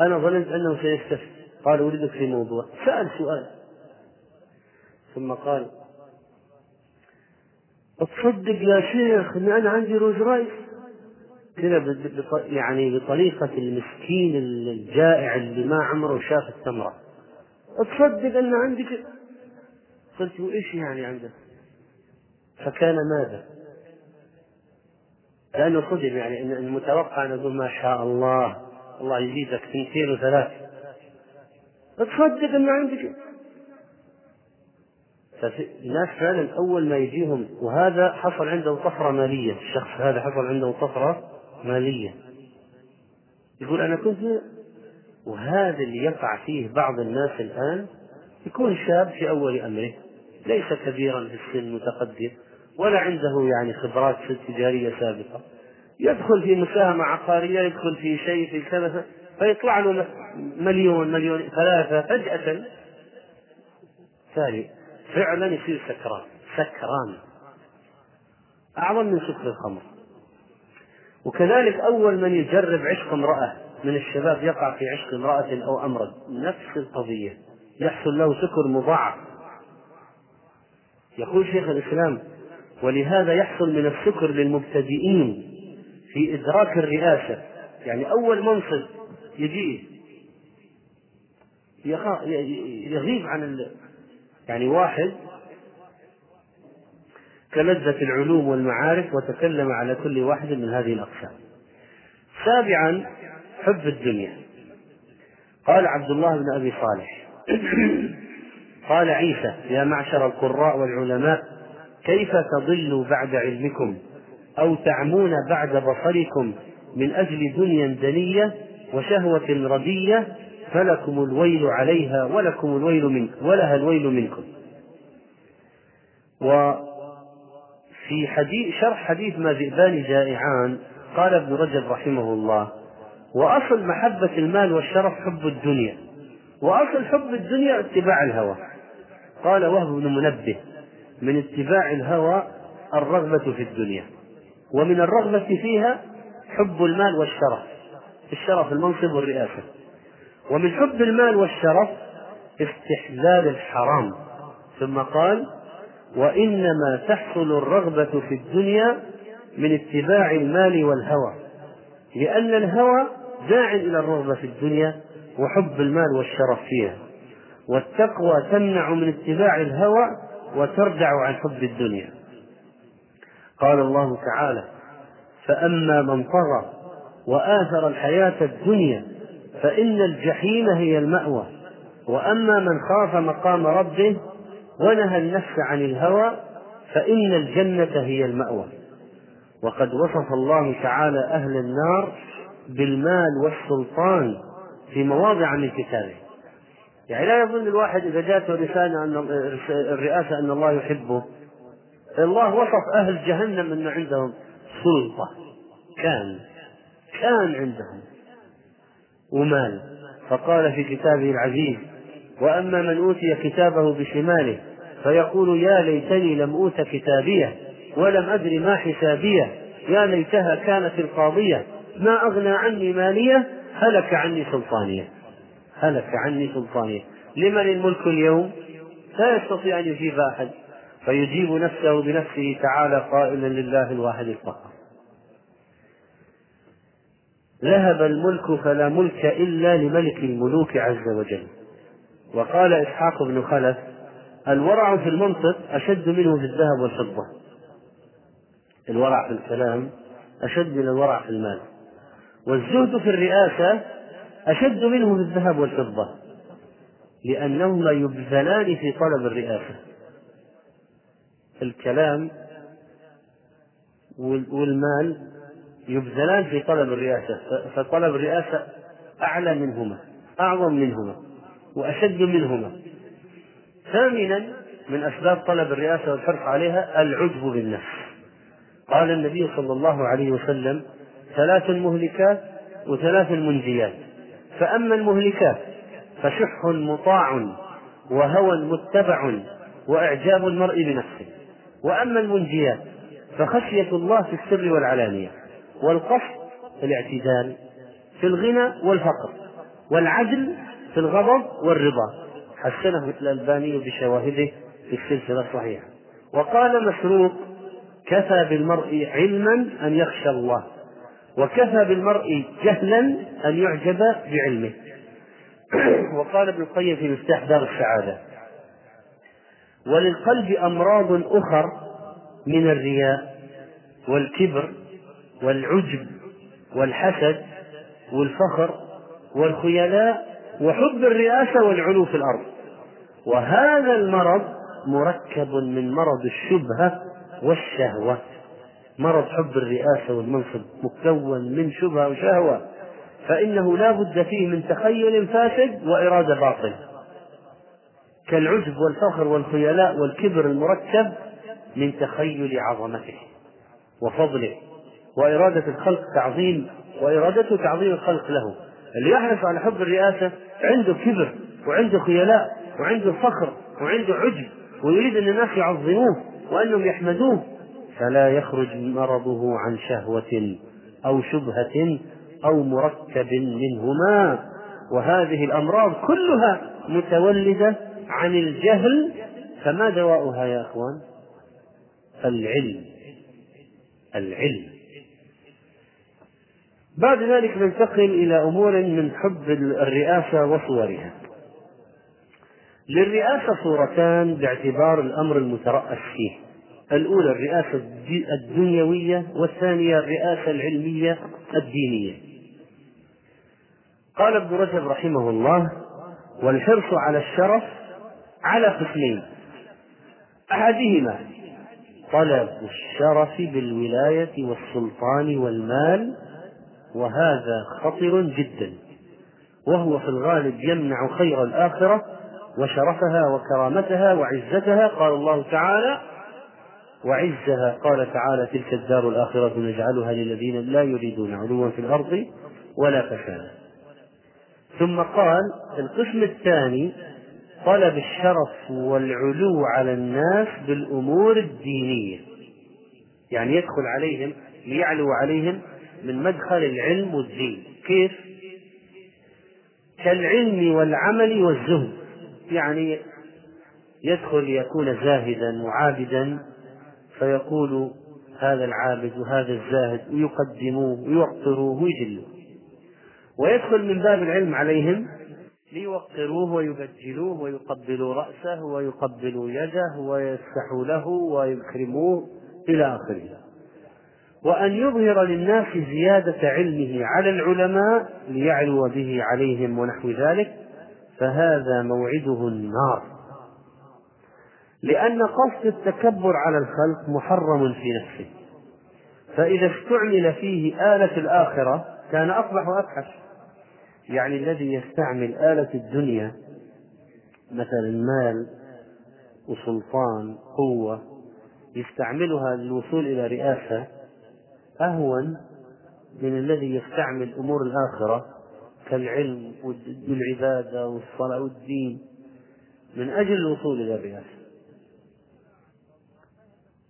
أنا ظننت أنه سيستفيد قال أريدك في موضوع. سأل سؤال. ثم قال تصدق يا شيخ إن أنا عندي روز رايس كذا يعني بطريقة المسكين الجائع اللي ما عمره شاف التمرة. تصدق أن عندك قلت وايش يعني عندك؟ فكان ماذا؟ لأنه صدم يعني إن المتوقع أن أقول ما شاء الله الله يزيدك سنتين وثلاث. تصدق أن عندك فالناس فعلا أول ما يجيهم وهذا حصل عنده طفرة مالية الشخص هذا حصل عنده طفرة مالية. يقول أنا كنت وهذا اللي يقع فيه بعض الناس الآن يكون شاب في أول أمره ليس كبيرا في السن متقدم ولا عنده يعني خبرات في التجارية سابقة. يدخل في مساهمة عقارية يدخل في شيء في كذا فيطلع له مليون مليون ثلاثة فجأة ثاني. فعلا يصير سكران. سكران. أعظم من سكر الخمر. وكذلك أول من يجرب عشق امرأة من الشباب يقع في عشق امرأة أو أمرد نفس القضية. يحصل له سكر مضاعف. يقول شيخ الإسلام ولهذا يحصل من السكر للمبتدئين في إدراك الرئاسة. يعني أول منصب يجيه يغيب عن يعني واحد كلذة العلوم والمعارف وتكلم على كل واحد من هذه الأقسام. سابعا حب الدنيا. قال عبد الله بن أبي صالح. قال عيسى يا معشر القراء والعلماء كيف تضلوا بعد علمكم؟ أو تعمون بعد بصركم من أجل دنيا دنية وشهوة ردية فلكم الويل عليها ولكم الويل منكم ولها الويل منكم. وفي حديث شرح حديث ما ذئبان جائعان قال ابن رجب رحمه الله وأصل محبة المال والشرف حب الدنيا وأصل حب الدنيا اتباع الهوى. قال وهب بن منبه من اتباع الهوى الرغبة في الدنيا ومن الرغبة فيها حب المال والشرف الشرف المنصب والرئاسة. ومن حب المال والشرف استحلال الحرام. ثم قال وإنما تحصل الرغبة في الدنيا من اتباع المال والهوى لأن الهوى داع إلى الرغبة في الدنيا وحب المال والشرف فيها والتقوى تمنع من اتباع الهوى وتردع عن حب الدنيا. قال الله تعالى فأما من طغى وآثر الحياة الدنيا فإن الجحيم هي المأوى. وأما من خاف مقام ربه ونهى النفس عن الهوى فإن الجنة هي المأوى. وقد وصف الله تعالى أهل النار بالمال والسلطان في مواضع من كتابه. يعني لا يظن الواحد إذا جاءته رسالة أن الرئاسة أن الله يحبه. الله وصف أهل جهنم أن عندهم سلطة. كان كان عندهم. ومال. فقال في كتابه العزيز وأما من أوتي كتابه بشماله فيقول يا ليتني لم أوت كتابيه ولم أدر ما حسابيه يا ليتها كانت القاضية ما أغنى عني مالية هلك عني سلطانية. هلك عني سلطانية. لمن الملك اليوم؟ لا يستطيع أن يجيب أحد. فيجيب نفسه بنفسه تعالى قائلا لله الواحد القهار ذهب الملك فلا ملك إلا لملك الملوك عز وجل. وقال إسحاق بن خلف الورع في المنطق أشد منه في الذهب والفضة. الورع في الكلام أشد من الورع في المال. والزهد في الرئاسة أشد منه في الذهب والفضة لأنهما يبذلان في طلب الرئاسة. الكلام والمال يبذلان في طلب الرئاسة فطلب الرئاسة أعلى منهما أعظم منهما وأشد منهما. ثامنا من أسباب طلب الرئاسة والحرص عليها العجب بالنفس. قال النبي صلى الله عليه وسلم ثلاث مهلكات وثلاث منجيات فأما المهلكات فشح مطاع وهوى متبع وإعجاب المرء بنفسه. وأما المنجيات فخشية الله في السر والعلانية. والقصد الاعتدال في الغنى والفقر والعدل في الغضب والرضا. حسنه الألباني بشواهده في السلسلة الصحيحة. وقال مسروق كفى بالمرء علما أن يخشى الله وكفى بالمرء جهلا أن يعجب بعلمه. وقال ابن القيم في مفتاح دار السعادة وللقلب أمراض أخر من الرياء والكبر والعجب والحسد والفخر والخيلاء وحب الرئاسة والعلو في الأرض. وهذا المرض مركب من مرض الشبهة والشهوة. مرض حب الرئاسة والمنصب مكون من شبهة وشهوة. فإنه لا بد فيه من تخيل فاسد وإرادة باطلة. كالعجب والفخر والخيلاء والكبر المركب من تخيل عظمته وفضله. وإرادة الخلق تعظيم وإرادته تعظيم الخلق له. اللي يحرص على حب الرئاسة عنده كبر وعنده خيلاء وعنده فخر وعنده عجب ويريد أن الناس يعظموه وأنهم يحمدوه. فلا يخرج مرضه عن شهوة أو شبهة أو مركب منهما. وهذه الأمراض كلها متولدة عن الجهل. فما دواؤها يا أخوان؟ العلم. العلم. بعد ذلك ننتقل إلى أمور من حب الرئاسة وصورها. للرئاسة صورتان باعتبار الأمر المترأس فيه. الأولى الرئاسة الدنيوية والثانية الرئاسة العلمية الدينية. قال ابن رجب رحمه الله والحرص على الشرف على قسمين. أحدهما طلب الشرف بالولاية والسلطان والمال وهذا خطر جدا. وهو في الغالب يمنع خير الآخرة وشرفها وكرامتها وعزتها قال الله تعالى وعزها قال تعالى تلك الدار الآخرة نجعلها للذين لا يريدون علوا في الأرض ولا فسادا. ثم قال القسم الثاني طلب الشرف والعلو على الناس بالأمور الدينية. يعني يدخل عليهم ليعلو عليهم من مدخل العلم والدين. كيف؟ كالعلم والعمل والزهد. يعني يدخل ليكون زاهدا وعابدا فيقول هذا العابد وهذا الزاهد ويقدموه ويوقروه ويجلوه. ويدخل من باب العلم عليهم ليوقروه ويبجلوه ويقبلوا رأسه ويقبلوا يده ويسحوا له ويكرموه إلى آخره. وأن يظهر للناس زيادة علمه على العلماء ليعلو به عليهم ونحو ذلك فهذا موعده النار. لأن قصد التكبر على الخلق محرم في نفسه. فإذا استعمل فيه آلة الآخرة كان أقبح وأفحش يعني الذي يستعمل آلة الدنيا مثلا المال وسلطان قوة يستعملها للوصول إلى رئاسة أهون من الذي يستعمل أمور الآخرة كالعلم والعبادة والصلاة والدين من أجل الوصول إلى الرئاسة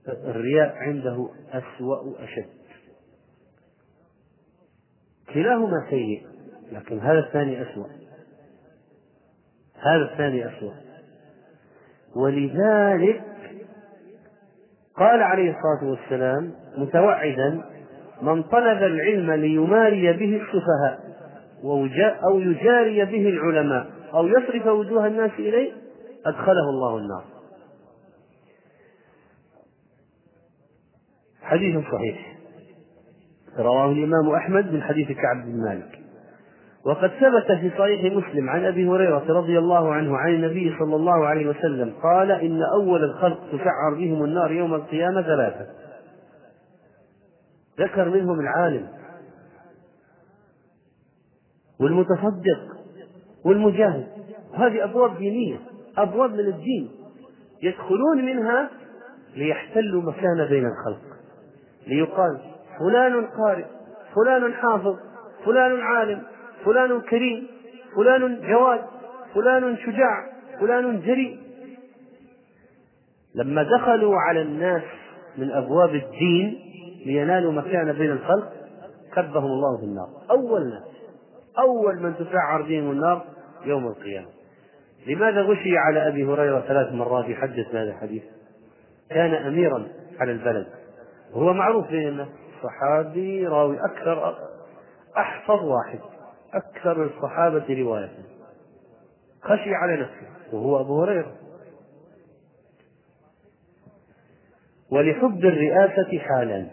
الرياء عنده أسوأ أشد كلاهما سيء لكن هذا الثاني أسوأ. هذا الثاني أسوأ. ولذلك قال عليه الصلاة والسلام متوعدا من طلب العلم ليماري به السفهاء أو يجاري به العلماء أو يصرف وجوه الناس إليه أدخله الله النار. حديث صحيح. رواه الإمام أحمد من حديث كعب بن مالك. وقد ثبت في صحيح مسلم عن أبي هريرة رضي الله عنه عن النبي صلى الله عليه وسلم قال إن أول الخلق تسعر بهم النار يوم القيامة ثلاثة. ذكر منهم العالم والمتصدق والمجاهد. هذه أبواب دينية أبواب من الدين. يدخلون منها ليحتلوا مكان بين الخلق. ليقال فلان قارئ فلان حافظ فلان عالم فلان كريم فلان جواد فلان شجاع فلان جريء. لما دخلوا على الناس من أبواب الدين لينالوا مكان بين الخلق كبهم الله في النار. أول ناس أول من تسعر بهم النار يوم القيامة. لماذا غشي على أبي هريرة ثلاث مرات يحدث هذا الحديث؟ كان اميرا على البلد. وهو معروف بين صحابي راوي أكثر أحفظ واحد. أكثر الصحابة رواية. خشي على نفسه وهو أبو هريرة. ولحب الرئاسة حالان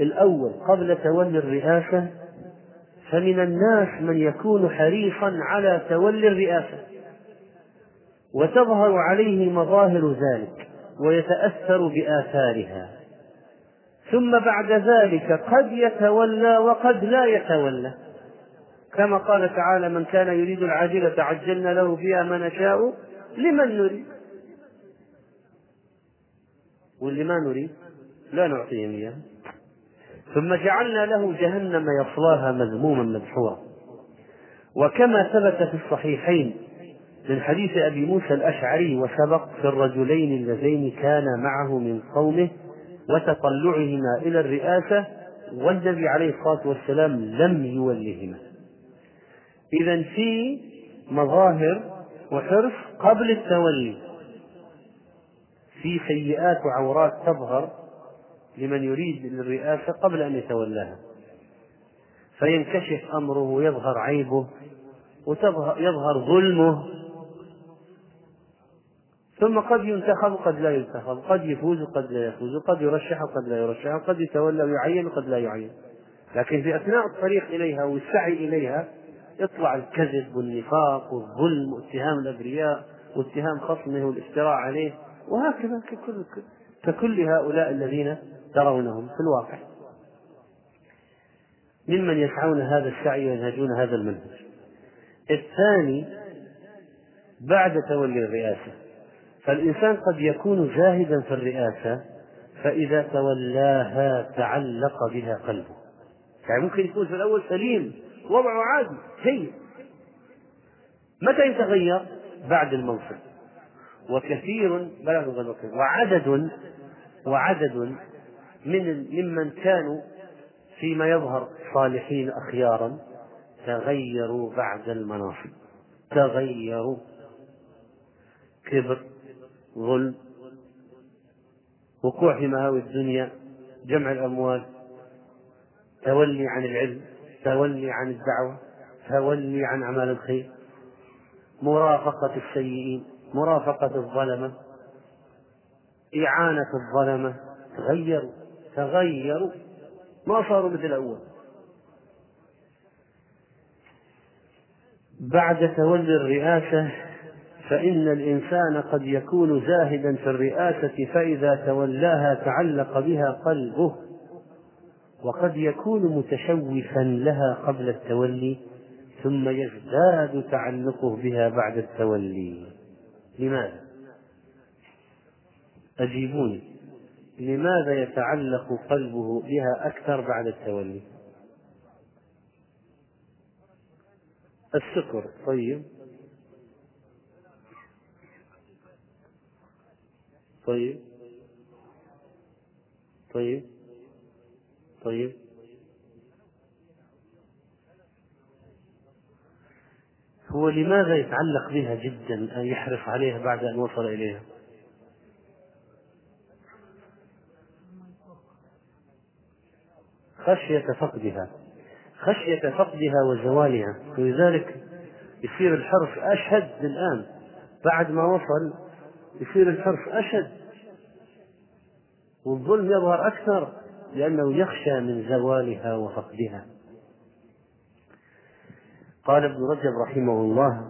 الأول قبل تولي الرئاسة فمن الناس من يكون حريصا على تولي الرئاسة. وتظهر عليه مظاهر ذلك ويتأثر بآثارها. ثم بعد ذلك قد يتولى وقد لا يتولى. كما قال تعالى من كان يريد العاجلة عجلنا له فيها ما نشاء لمن نريد. واللي ما نريد لا نعطيهم إياه. ثم جعلنا له جهنم يصلاها مذموما مدحورا. وكما ثبت في الصحيحين من حديث أبي موسى الأشعري وسبق في الرجلين اللذين كانا معه من قومه وتطلعهما إلى الرئاسة والنبي عليه الصلاة والسلام لم يولهما. إذا في مظاهر وحرص قبل التولي. في سيئات وعورات تظهر لمن يريد الرئاسة قبل أن يتولاها. فينكشف أمره ويظهر عيبه ويظهر ظلمه. ثم قد ينتخب وقد لا ينتخب قد يفوز وقد لا يفوز وقد يرشح وقد لا يرشح وقد يتولى ويعين وقد لا يعين. لكن في أثناء الطريق إليها والسعي إليها يطلع الكذب والنفاق والظلم واتهام الأبرياء واتهام خصمه والافتراء عليه. وهكذا ككل ككل هؤلاء الذين ترونهم في الواقع. ممن يسعون هذا السعي وينهجون هذا المنهج. الثاني بعد تولي الرئاسة. فالإنسان قد يكون زاهدا في الرئاسة فإذا تولاها تعلق بها قلبه. يعني ممكن يكون في الأول سليم وضعه عادي سيء متى يتغير؟ بعد المنصب وكثير بلغ وعدد وعدد من ممن كانوا فيما يظهر صالحين أخيارا تغيروا بعد المناصب. تغيروا كبر ظلم وقوع في مهاوي الدنيا جمع الأموال تولي عن العلم تولي عن الدعوة تولي عن أعمال الخير مرافقة السيئين مرافقة الظلمة إعانة الظلمة تغيروا. تغيروا ما صاروا مثل الأول. بعد تولي الرئاسة فإن الإنسان قد يكون زاهدا في الرئاسة فإذا تولاها تعلق بها قلبه وقد يكون متشوفا لها قبل التولي ثم يزداد تعلقه بها بعد التولي. لماذا؟ أجيبوني. لماذا يتعلق قلبه بها أكثر بعد التولي؟ الشكر طيب. طيب. طيب. طيب. هو لماذا يتعلق بها جدا أن يحرص عليها بعد أن وصل إليها؟ خشية فقدها خشية فقدها وزوالها. ولذلك يصير الحرص أشد الآن بعد ما وصل يصير الحرص أشد والظلم يظهر أكثر لأنه يخشى من زوالها وفقدها. قال ابن رجب رحمه الله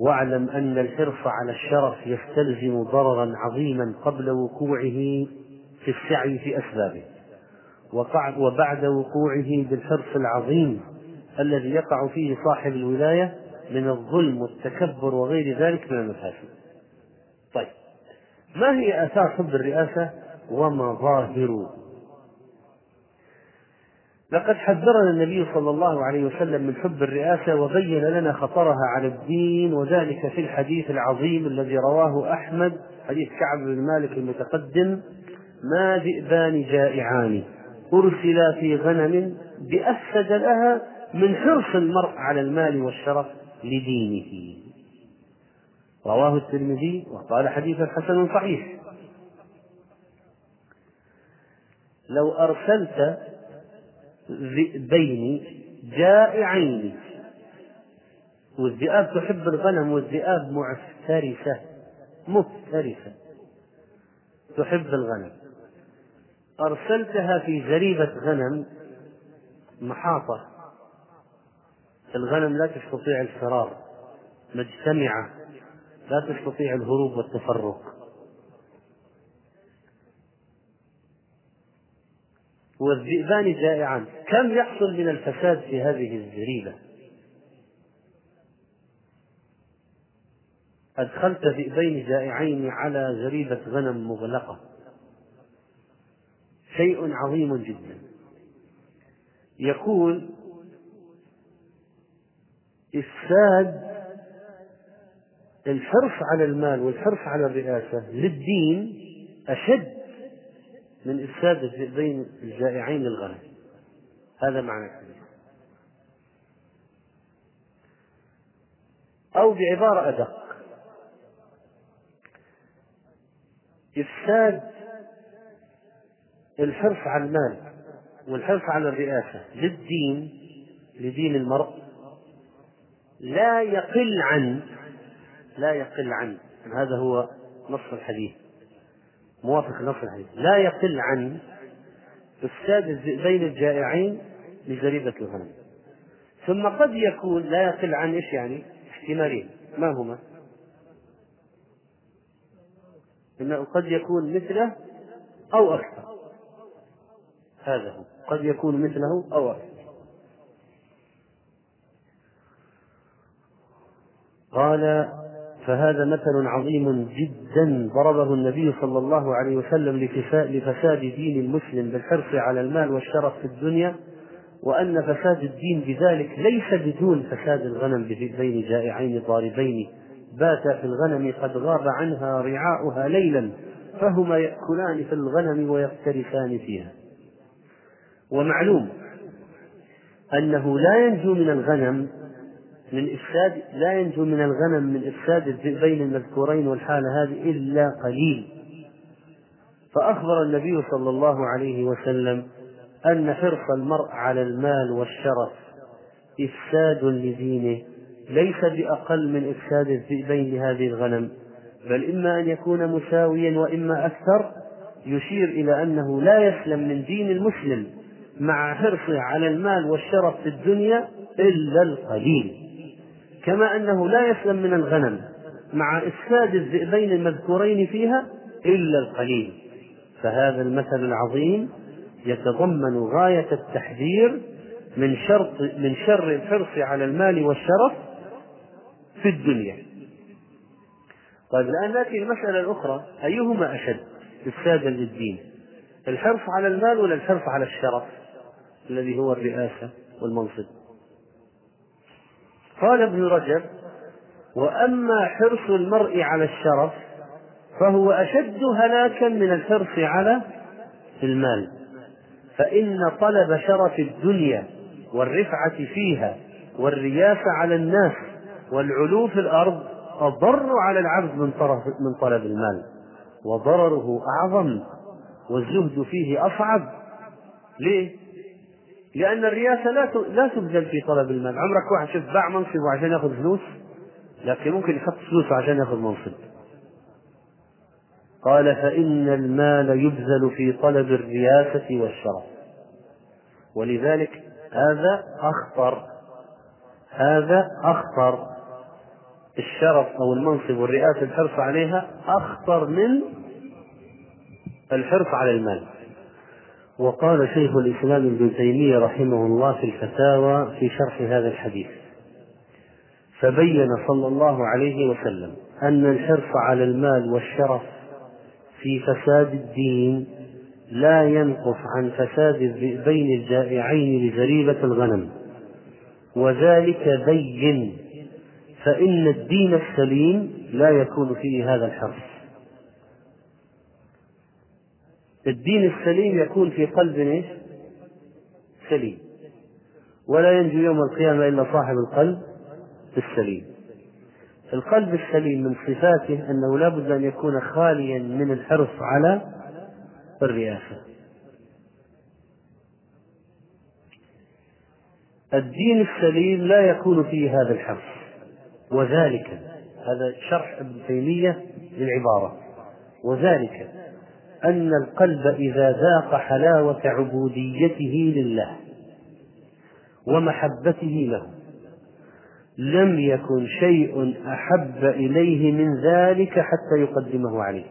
واعلم أن الحرص على الشرف يستلزم ضررا عظيما قبل وقوعه في السعي في أسبابه. وبعد وقوعه بالحرص العظيم الذي يقع فيه صاحب الولاية من الظلم والتكبر وغير ذلك من المفاسد. طيب ما هي آثار حب الرئاسة ومظاهر لقد حذرنا النبي صلى الله عليه وسلم من حب الرئاسة وبين لنا خطرها على الدين وذلك في الحديث العظيم الذي رواه أحمد حديث كعب بن مالك المتقدم ما ذئبان جائعان أرسلا في غنم بأفسد لها من حرص المرء على المال والشرف لدينه. رواه الترمذي وقال حديث حسن صحيح. لو أرسلت ذئبين جائعين والذئاب تحب الغنم والذئاب معترفة مفترسة تحب الغنم. أرسلتها في زريبة غنم محاطة. الغنم لا تستطيع الفرار مجتمعة لا تستطيع الهروب والتفرق. والذئبان جائعان. كم يحصل من الفساد في هذه الزريبة؟ أدخلت ذئبين جائعين على زريبة غنم مغلقة. شيء عظيم جدا. يقول إفساد الحرص على المال والحرص على الرئاسة للدين أشد من إفساد الذئبين الجائعين للغنم هذا معنى الحديث أو بعبارة أدق. إفساد الحرص على المال والحرص على الرئاسة للدين لدين المرء لا يقل عن لا يقل عن هذا هو نص الحديث موافق نص الحديث لا يقل عن إفساد الذئبين الجائعين لزريبة الغنم ثم قد يكون لا يقل عن إيش يعني؟ احتمالين ما هما؟ إنه قد يكون مثله أو أكثر هذا هو. قد يكون مثله أو أكثر. قال فهذا مثل عظيم جدا ضربه النبي صلى الله عليه وسلم لفساد دين المسلم بالحرص على المال والشرف في الدنيا وأن فساد الدين بذلك ليس بدون فساد الغنم بين جائعين ضاربين. باتا في الغنم قد غاب عنها رعاؤها ليلا فهما يأكلان في الغنم ويفترسان فيها. ومعلوم أنه لا ينجو من الغنم من إفساد لا ينجو من الغنم من إفساد الذئبين المذكورين والحالة هذه إلا قليل. فأخبر النبي صلى الله عليه وسلم أن حرص المرء على المال والشرف إفساد لدينه ليس بأقل من إفساد الذئبين لهذه الغنم بل إما أن يكون مساويا وإما أكثر يشير إلى أنه لا يسلم من دين المسلم. مع حرصه على المال والشرف في الدنيا إلا القليل كما أنه لا يسلم من الغنم مع إفساد الذئبين المذكورين فيها إلا القليل فهذا المثل العظيم يتضمن غاية التحذير من شرط من شر الحرص على المال والشرف في الدنيا. طيب الآن نأتي المسألة الأخرى أيهما أشد إفسادا للدين؟ الحرص على المال ولا الحرص على الشرف الذي هو الرئاسة والمنصب؟ قال ابن رجب: وأما حرص المرء على الشرف فهو أشد هلاكا من الحرص على المال فإن طلب شرف الدنيا والرفعة فيها والرياسة على الناس والعلو في الأرض أضر على العبد من طرف من طلب المال وضرره أعظم والزهد فيه أصعب ليه؟ لأن الرياسة لا لا تبذل في طلب المال، عمرك واحد شوف باع منصبه عشان ياخذ فلوس؟ لكن ممكن يحط فلوسه عشان ياخذ منصب. قال فإن المال يبذل في طلب الرياسة والشرف ولذلك هذا أخطر هذا أخطر الشرف أو المنصب والرئاسة الحرص عليها أخطر من الحرص على المال وقال شيخ الإسلام ابن تيمية رحمه الله في الفتاوى في شرح هذا الحديث. فبين صلى الله عليه وسلم أن الحرص على المال والشرف في فساد الدين لا ينقص عن فساد الذئبين الجائعين لزريبة الغنم. وذلك بين فإن الدين السليم لا يكون فيه هذا الحرص. الدين السليم يكون في قلب إيش؟ سليم. ولا ينجو يوم القيامة إلا صاحب القلب السليم. القلب السليم من صفاته أنه لا بد أن يكون خاليا من الحرص على الرئاسة. الدين السليم لا يكون فيه هذا الحرص. وذلك هذا شرح ابن تيمية للعبارة. وذلك أن القلب إذا ذاق حلاوة عبوديته لله ومحبته له لم يكن شيء أحب إليه من ذلك حتى يقدمه عليه.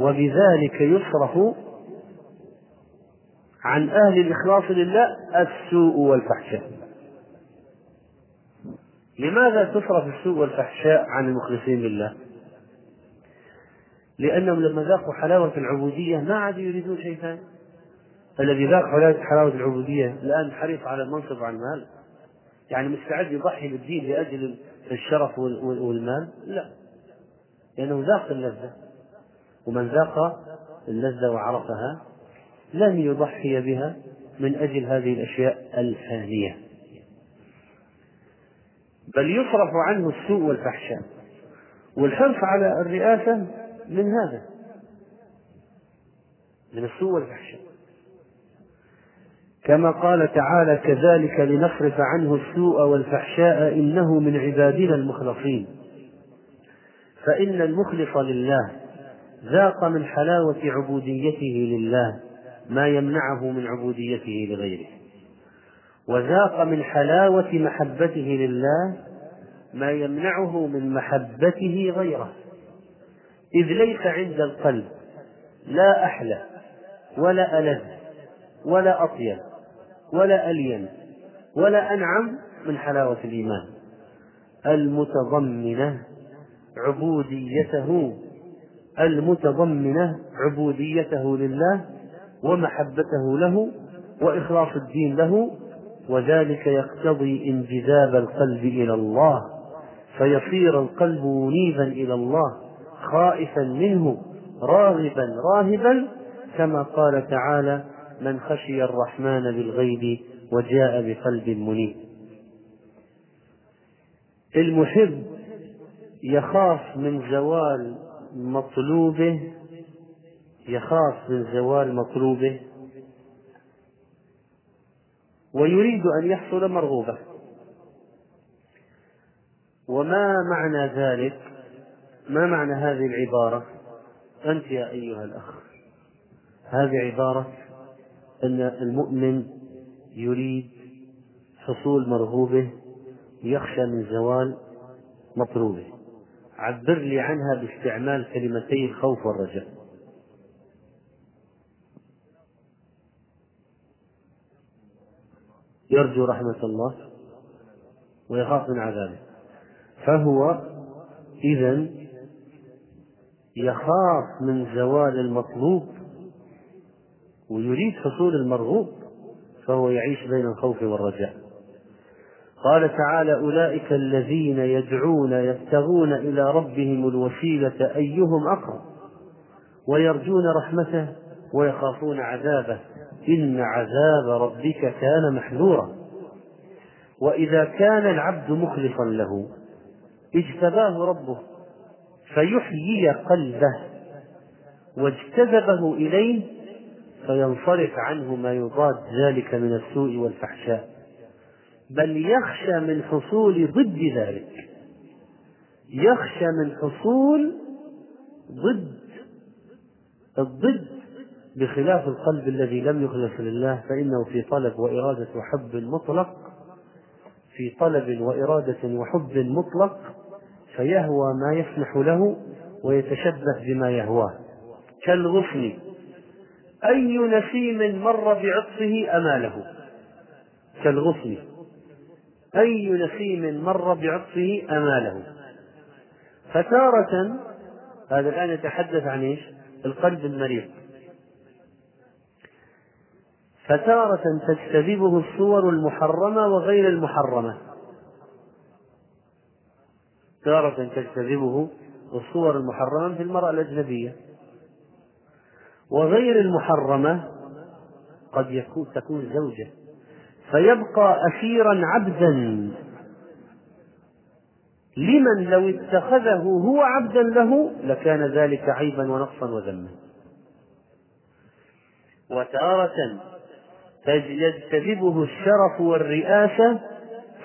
وبذلك يصرف عن أهل الإخلاص لله السوء والفحشاء. لماذا تصرف السوء والفحشاء عن المخلصين لله؟ لأنهم لما ذاقوا حلاوة العبودية ما عادوا يريدون شيء ثاني الذي ذاق حلاوة العبودية الآن حريص على المنصب وعلى المال يعني مستعد يضحي بالدين لأجل الشرف والمال؟ لا. لأنه ذاق اللذة. ومن ذاق اللذة وعرفها لن يضحي بها من أجل هذه الأشياء الفانية بل يصرف عنه السوء والفحشاء. والحرص على الرئاسة من هذا؟ من السوء والفحشاء. كما قال تعالى كذلك لنصرف عنه السوء والفحشاء إنه من عبادنا المخلصين. فإن المخلص لله ذاق من حلاوة عبوديته لله ما يمنعه من عبوديته لغيره. وذاق من حلاوة محبته لله ما يمنعه من محبته غيره. إذ ليس عند القلب لا أحلى ولا ألذ ولا أطيب ولا ألين ولا أنعم من حلاوة الإيمان. المتضمنة عبوديته المتضمنة عبوديته لله ومحبته له وإخلاص الدين له وذلك يقتضي انجذاب القلب إلى الله فيصير القلب منيبا إلى الله خائفا منه راغبا راهبا كما قال تعالى من خشي الرحمن بالغيب وجاء بقلب منيب. المحب يخاف من زوال مطلوبه يخاف من زوال مطلوبه. ويريد أن يحصل مرغوبة. وما معنى ذلك؟ ما معنى هذه العبارة؟ أنت يا أيها الأخ هذه عبارة أن المؤمن يريد حصول مرغوبه يخشى من زوال مطلوبه. عبر لي عنها باستعمال كلمتي الخوف والرجاء. يرجو رحمة الله ويخاف من عذابه. فهو إذا يخاف من زوال المطلوب ويريد حصول المرغوب فهو يعيش بين الخوف والرجاء. قال تعالى أولئك الذين يدعون يبتغون إلى ربهم الوسيلة أيهم أقرب ويرجون رحمته ويخافون عذابه. إن عذاب ربك كان محذورا. وإذا كان العبد مخلصا له اجتباه ربه فيحيي قلبه واجتذبه إليه فينصرف عنه ما يضاد ذلك من السوء والفحشاء. بل يخشى من حصول ضد ذلك. يخشى من حصول ضد الضد بخلاف القلب الذي لم يخلص لله فإنه في طلب وإرادة وحب مطلق في طلب وإرادة وحب مطلق فيهوى ما يسمح له ويتشبث بما يهواه. كالغصن أي نسيم مر بعطفه أماله. كالغصن أي نسيم مر بعطفه أماله. فتارة هذا الآن يتحدث عن إيش؟ القلب المريض. فتارة تجتذبه الصور المحرمة وغير المحرمة. تارة تجتذبه الصور المحرمة مثل المرأة الأجنبية. وغير المحرمة قد يكون تكون زوجة. فيبقى أسيرا عبدا. لمن لو اتخذه هو عبدا له لكان ذلك عيبا ونقصا وذما. وتارة يجتذبه الشرف والرئاسة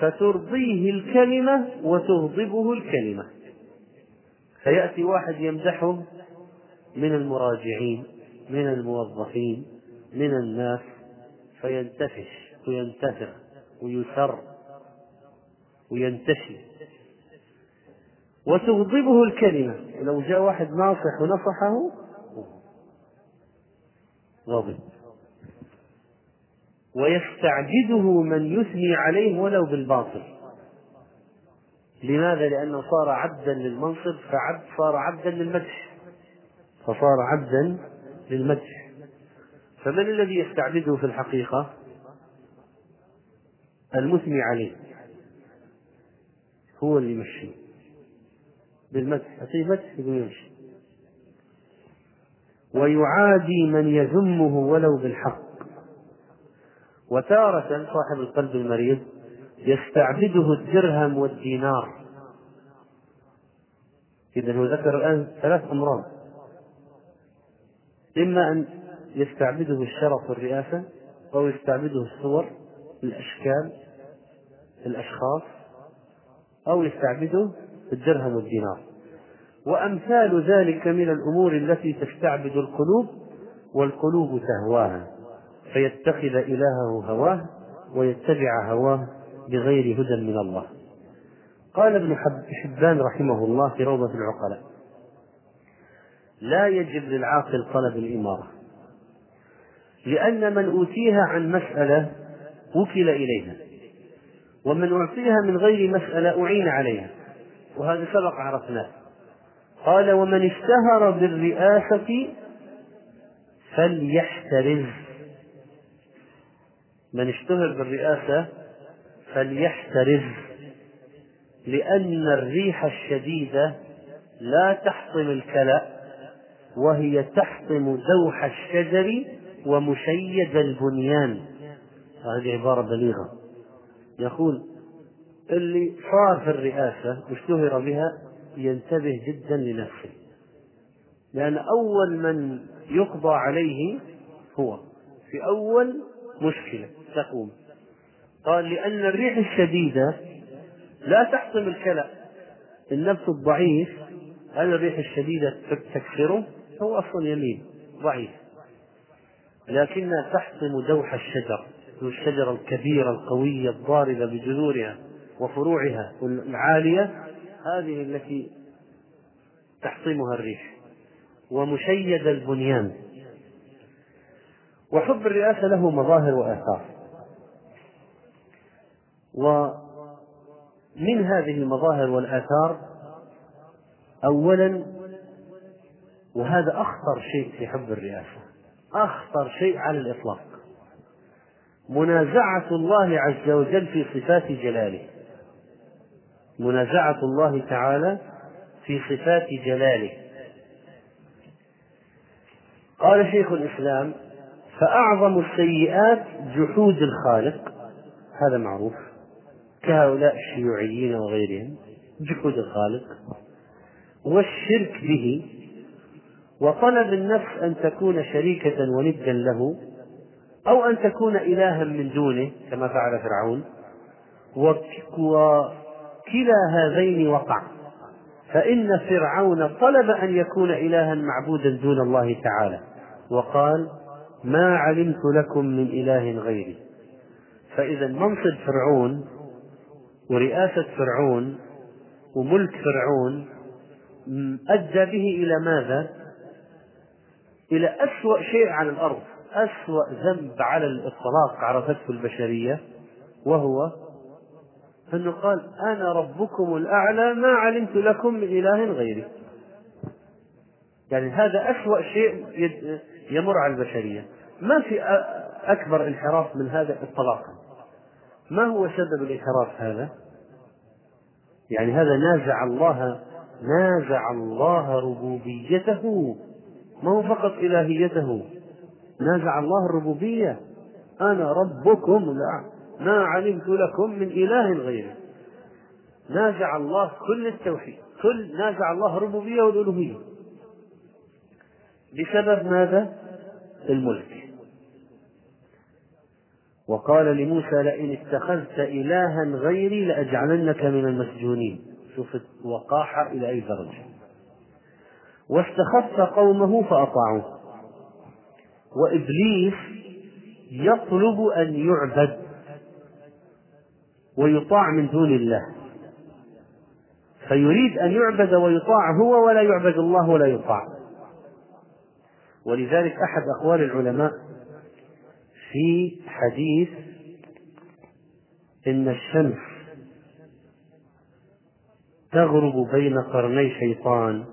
فترضيه الكلمة وتغضبه الكلمة. فيأتي واحد يمدحه من المراجعين من الموظفين من الناس فينتفش وينتفع ويسر وينتشي. وتغضبه الكلمة. لو جاء واحد ناصح ونصحه غضب ويستعبده من يثني عليه ولو بالباطل. لماذا؟ لأنه صار عبدا للمنصب فعبد صار عبدا للمدح. فصار عبدا للمدح. فمن الذي يستعبده في الحقيقة؟ المثني عليه. هو اللي يمشي. بالمدح. أعطيه مدح؟ يمشي. ويعادي من يذمه ولو بالحق. وتارة صاحب القلب المريض يستعبده الدرهم والدينار. إذا هو ذكر الآن ثلاث أمراض. إما أن يستعبده الشرف والرئاسة أو يستعبده الصور الأشكال الأشخاص أو يستعبده الدرهم والدينار. وأمثال ذلك من الأمور التي تستعبد القلوب والقلوب تهواها. فيتخذ إلهه هواه ويتبع هواه بغير هدى من الله. قال ابن حبان رحمه الله في روضة العقلاء لا يجب للعاقل طلب الإمارة لأن من أوتيها عن مسألة وكل إليها ومن أعطيها من غير مسألة أعين عليها وهذا سبق عرفناه. قال ومن اشتهر بالرئاسة فليحترز. من اشتهر بالرئاسة فليحترز لأن الريح الشديدة لا تحطم الكلأ وهي تحطم دوح الشجر ومشيد البنيان. هذه عبارة بليغة. يقول اللي صار في الرئاسة واشتهر بها ينتبه جدا لنفسه لأن أول من يقضى عليه هو في أول مشكلة. تقوم. قال لأن الريح الشديدة لا تحطم الكلى. النفس الضعيف هل الريح الشديدة تكسره؟ هو أصلا يمين ضعيف. لكنها تحطم دوح الشجر الشجرة الكبيرة القوية الضاربة بجذورها وفروعها العالية. هذه التي تحطمها الريح. ومشيد البنيان. وحب الرئاسة له مظاهر وآثار. ومن هذه المظاهر والآثار أولا وهذا أخطر شيء في حب الرئاسة أخطر شيء على الإطلاق منازعة الله عز وجل في صفات جلاله. منازعة الله تعالى في صفات جلاله. قال شيخ الإسلام فأعظم السيئات جحود الخالق. هذا معروف. كهؤلاء الشيوعيين وغيرهم جحود الخالق والشرك به وطلب النفس أن تكون شريكة وندا له أو أن تكون إلها من دونه كما فعل فرعون وكلا هذين وقع. فإن فرعون طلب أن يكون إلها معبودا دون الله تعالى وقال ما علمت لكم من إله غيري. فإذا منصب فرعون؟ ورئاسة فرعون وملك فرعون أدى به إلى ماذا؟ إلى أسوأ شيء على الأرض أسوأ ذنب على الإطلاق عرفته البشرية وهو أنه قال أنا ربكم الأعلى ما علمت لكم من إله غيري. يعني هذا أسوأ شيء يمر على البشرية. ما في أكبر انحراف من هذا إطلاقا. ما هو سبب الانحراف هذا؟ يعني هذا نازع الله نازع الله ربوبيته ما هو فقط إلهيته. نازع الله الربوبية. أنا ربكم لا. ما علمت لكم من إله غيري. نازع الله كل التوحيد كل نازع الله الربوبية والألوهية. بسبب ماذا؟ الملك. وقال لموسى لئن اتخذت إلها غيري لأجعلنك من المسجونين. شوف الوقاحة إلى أي درجة. واستخف قومه فأطاعوه. وإبليس يطلب أن يعبد ويطاع من دون الله. فيريد أن يعبد ويطاع هو ولا يعبد الله ولا يطاع. ولذلك أحد أقوال العلماء في حديث إن الشمس تغرب بين قرني شيطان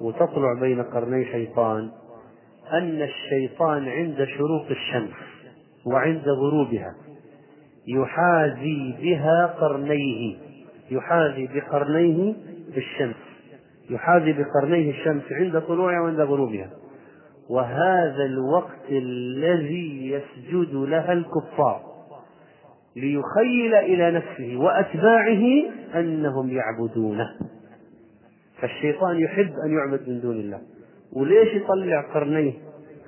وتطلع بين قرني شيطان أن الشيطان عند شروق الشمس وعند غروبها يحاذي بها قرنيه يحاذي بقرنيه الشمس يحاذي بقرنيه الشمس عند طلوعها وعند غروبها. وهذا الوقت الذي يسجد لها الكفار ليخيل إلى نفسه وأتباعه أنهم يعبدونه. فالشيطان يحب أن يعبد من دون الله. وليش يطلع قرنيه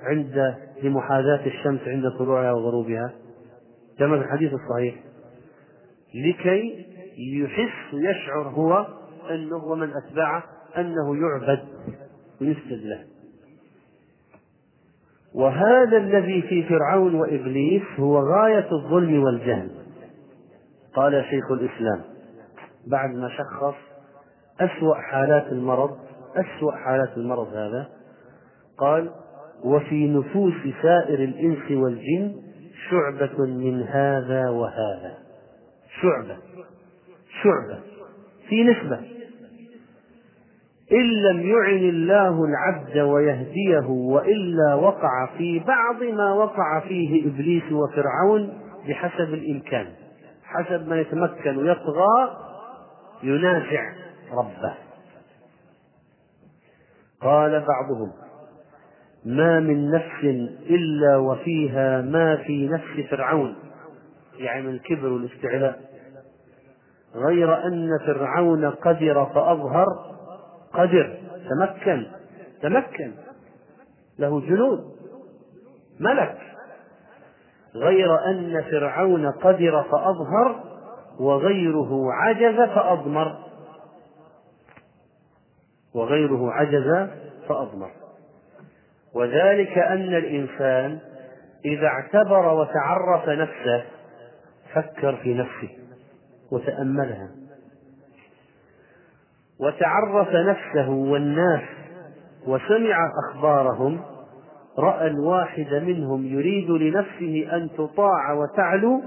عند لمحاذاة الشمس عند طلوعها وغروبها؟ كما في الحديث الصحيح. لكي يحس ويشعر هو أنه ومن أتباعه أنه يعبد ويسجد له. وهذا الذي في فرعون وإبليس هو غاية الظلم والجهل. قال شيخ الإسلام بعد ما شخص أسوأ حالات المرض أسوأ حالات المرض هذا قال وفي نفوس سائر الإنس والجن شعبة من هذا وهذا. شعبة شعبة في نسبة. إن لم يعن الله العبد ويهديه وإلا وقع في بعض ما وقع فيه إبليس وفرعون بحسب الإمكان. حسب ما يتمكن ويطغى ينازع ربه. قال بعضهم ما من نفس إلا وفيها ما في نفس فرعون. يعني من الكبر والاستعلاء. غير أن فرعون قدر فأظهر قدر تمكن تمكن. له جنود ملك. غير أن فرعون قدر فأظهر وغيره عجز فأضمر. وغيره عجز فأضمر. وذلك أن الإنسان إذا اعتبر وتعرف نفسه فكر في نفسه وتأملها. وتعرف نفسه والناس وسمع أخبارهم رأى الواحد منهم يريد لنفسه أن تطاع وتعلو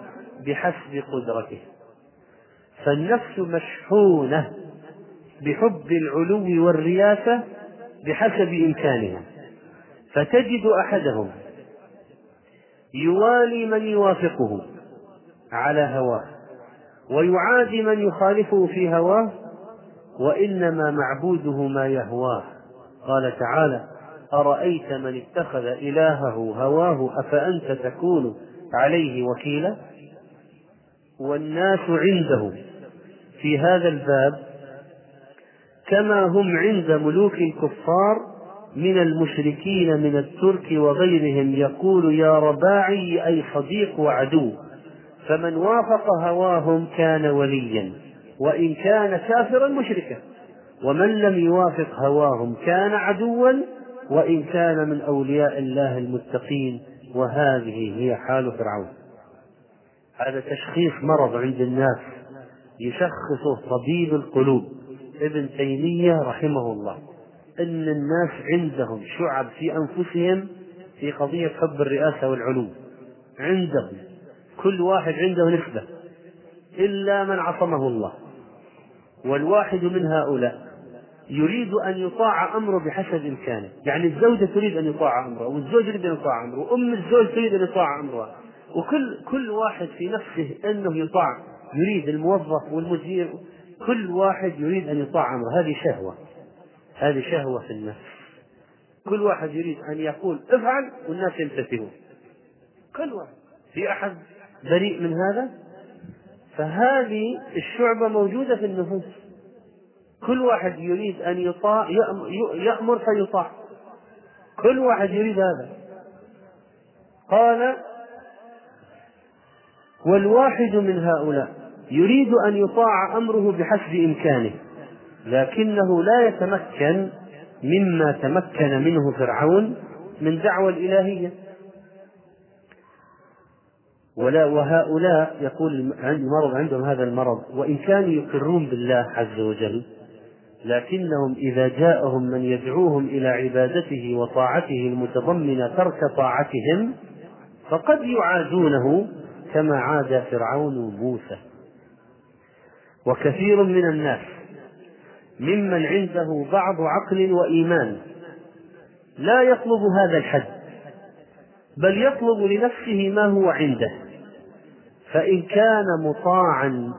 بحسب قدرته. فالنفس مشحونة بحب العلو والرياسة بحسب إمكانها. فتجد أحدهم يوالي من يوافقه على هواه ويعادي من يخالفه في هواه وإنما معبوده ما يهواه. قال تعالى أرأيت من اتخذ إلهه هواه؟ أفأنت تكون عليه وكيلا؟ والناس عنده. في هذا الباب كما هم عند ملوك الكفار من المشركين من الترك وغيرهم يقول يا رباعي أي صديق وعدو فمن وافق هواهم كان وليا. وإن كان كافرا مشركا. ومن لم يوافق هواهم كان عدوا وإن كان من أولياء الله المتقين وهذه هي حال فرعون. هذا تشخيص مرض عند الناس يشخصه طبيب القلوب ابن تيمية رحمه الله أن الناس عندهم شعب في أنفسهم في قضية حب الرئاسة والعلو عندهم كل واحد عنده نسبة إلا من عصمه الله. والواحد من هؤلاء يريد أن يطاع أمره بحسب إمكانه. يعني الزوجة تريد أن يطاع أمره والزوج يريد أن يطاع أمره وأم الزوج تريد أن يطاع أمرها وكل كل واحد في نفسه أنه يطاع يريد الموظف والمدير كل واحد يريد أن يطاع أمره. هذه شهوة هذه شهوة في النفس. كل واحد يريد أن يقول افعل والناس يمتثلون كل واحد. في أحد بريء من هذا؟ فهذه الشعبة موجودة في النفوس. كل واحد يريد أن يطاع يأمر فيطاع. كل واحد يريد هذا. قال والواحد من هؤلاء يريد أن يطاع أمره بحسب إمكانه لكنه لا يتمكن مما تمكن منه فرعون من دعوى الإلهية. ولا وهؤلاء يقول عندي مرض عندهم هذا المرض. وإن كانوا يقرون بالله عز وجل لكنهم إذا جاءهم من يدعوهم إلى عبادته وطاعته المتضمنة ترك طاعتهم فقد يعادونه كما عاد فرعون موسى. وكثير من الناس ممن عنده بعض عقل وإيمان لا يطلب هذا الحد. بل يطلب لنفسه ما هو عنده. فإن كان مطاعا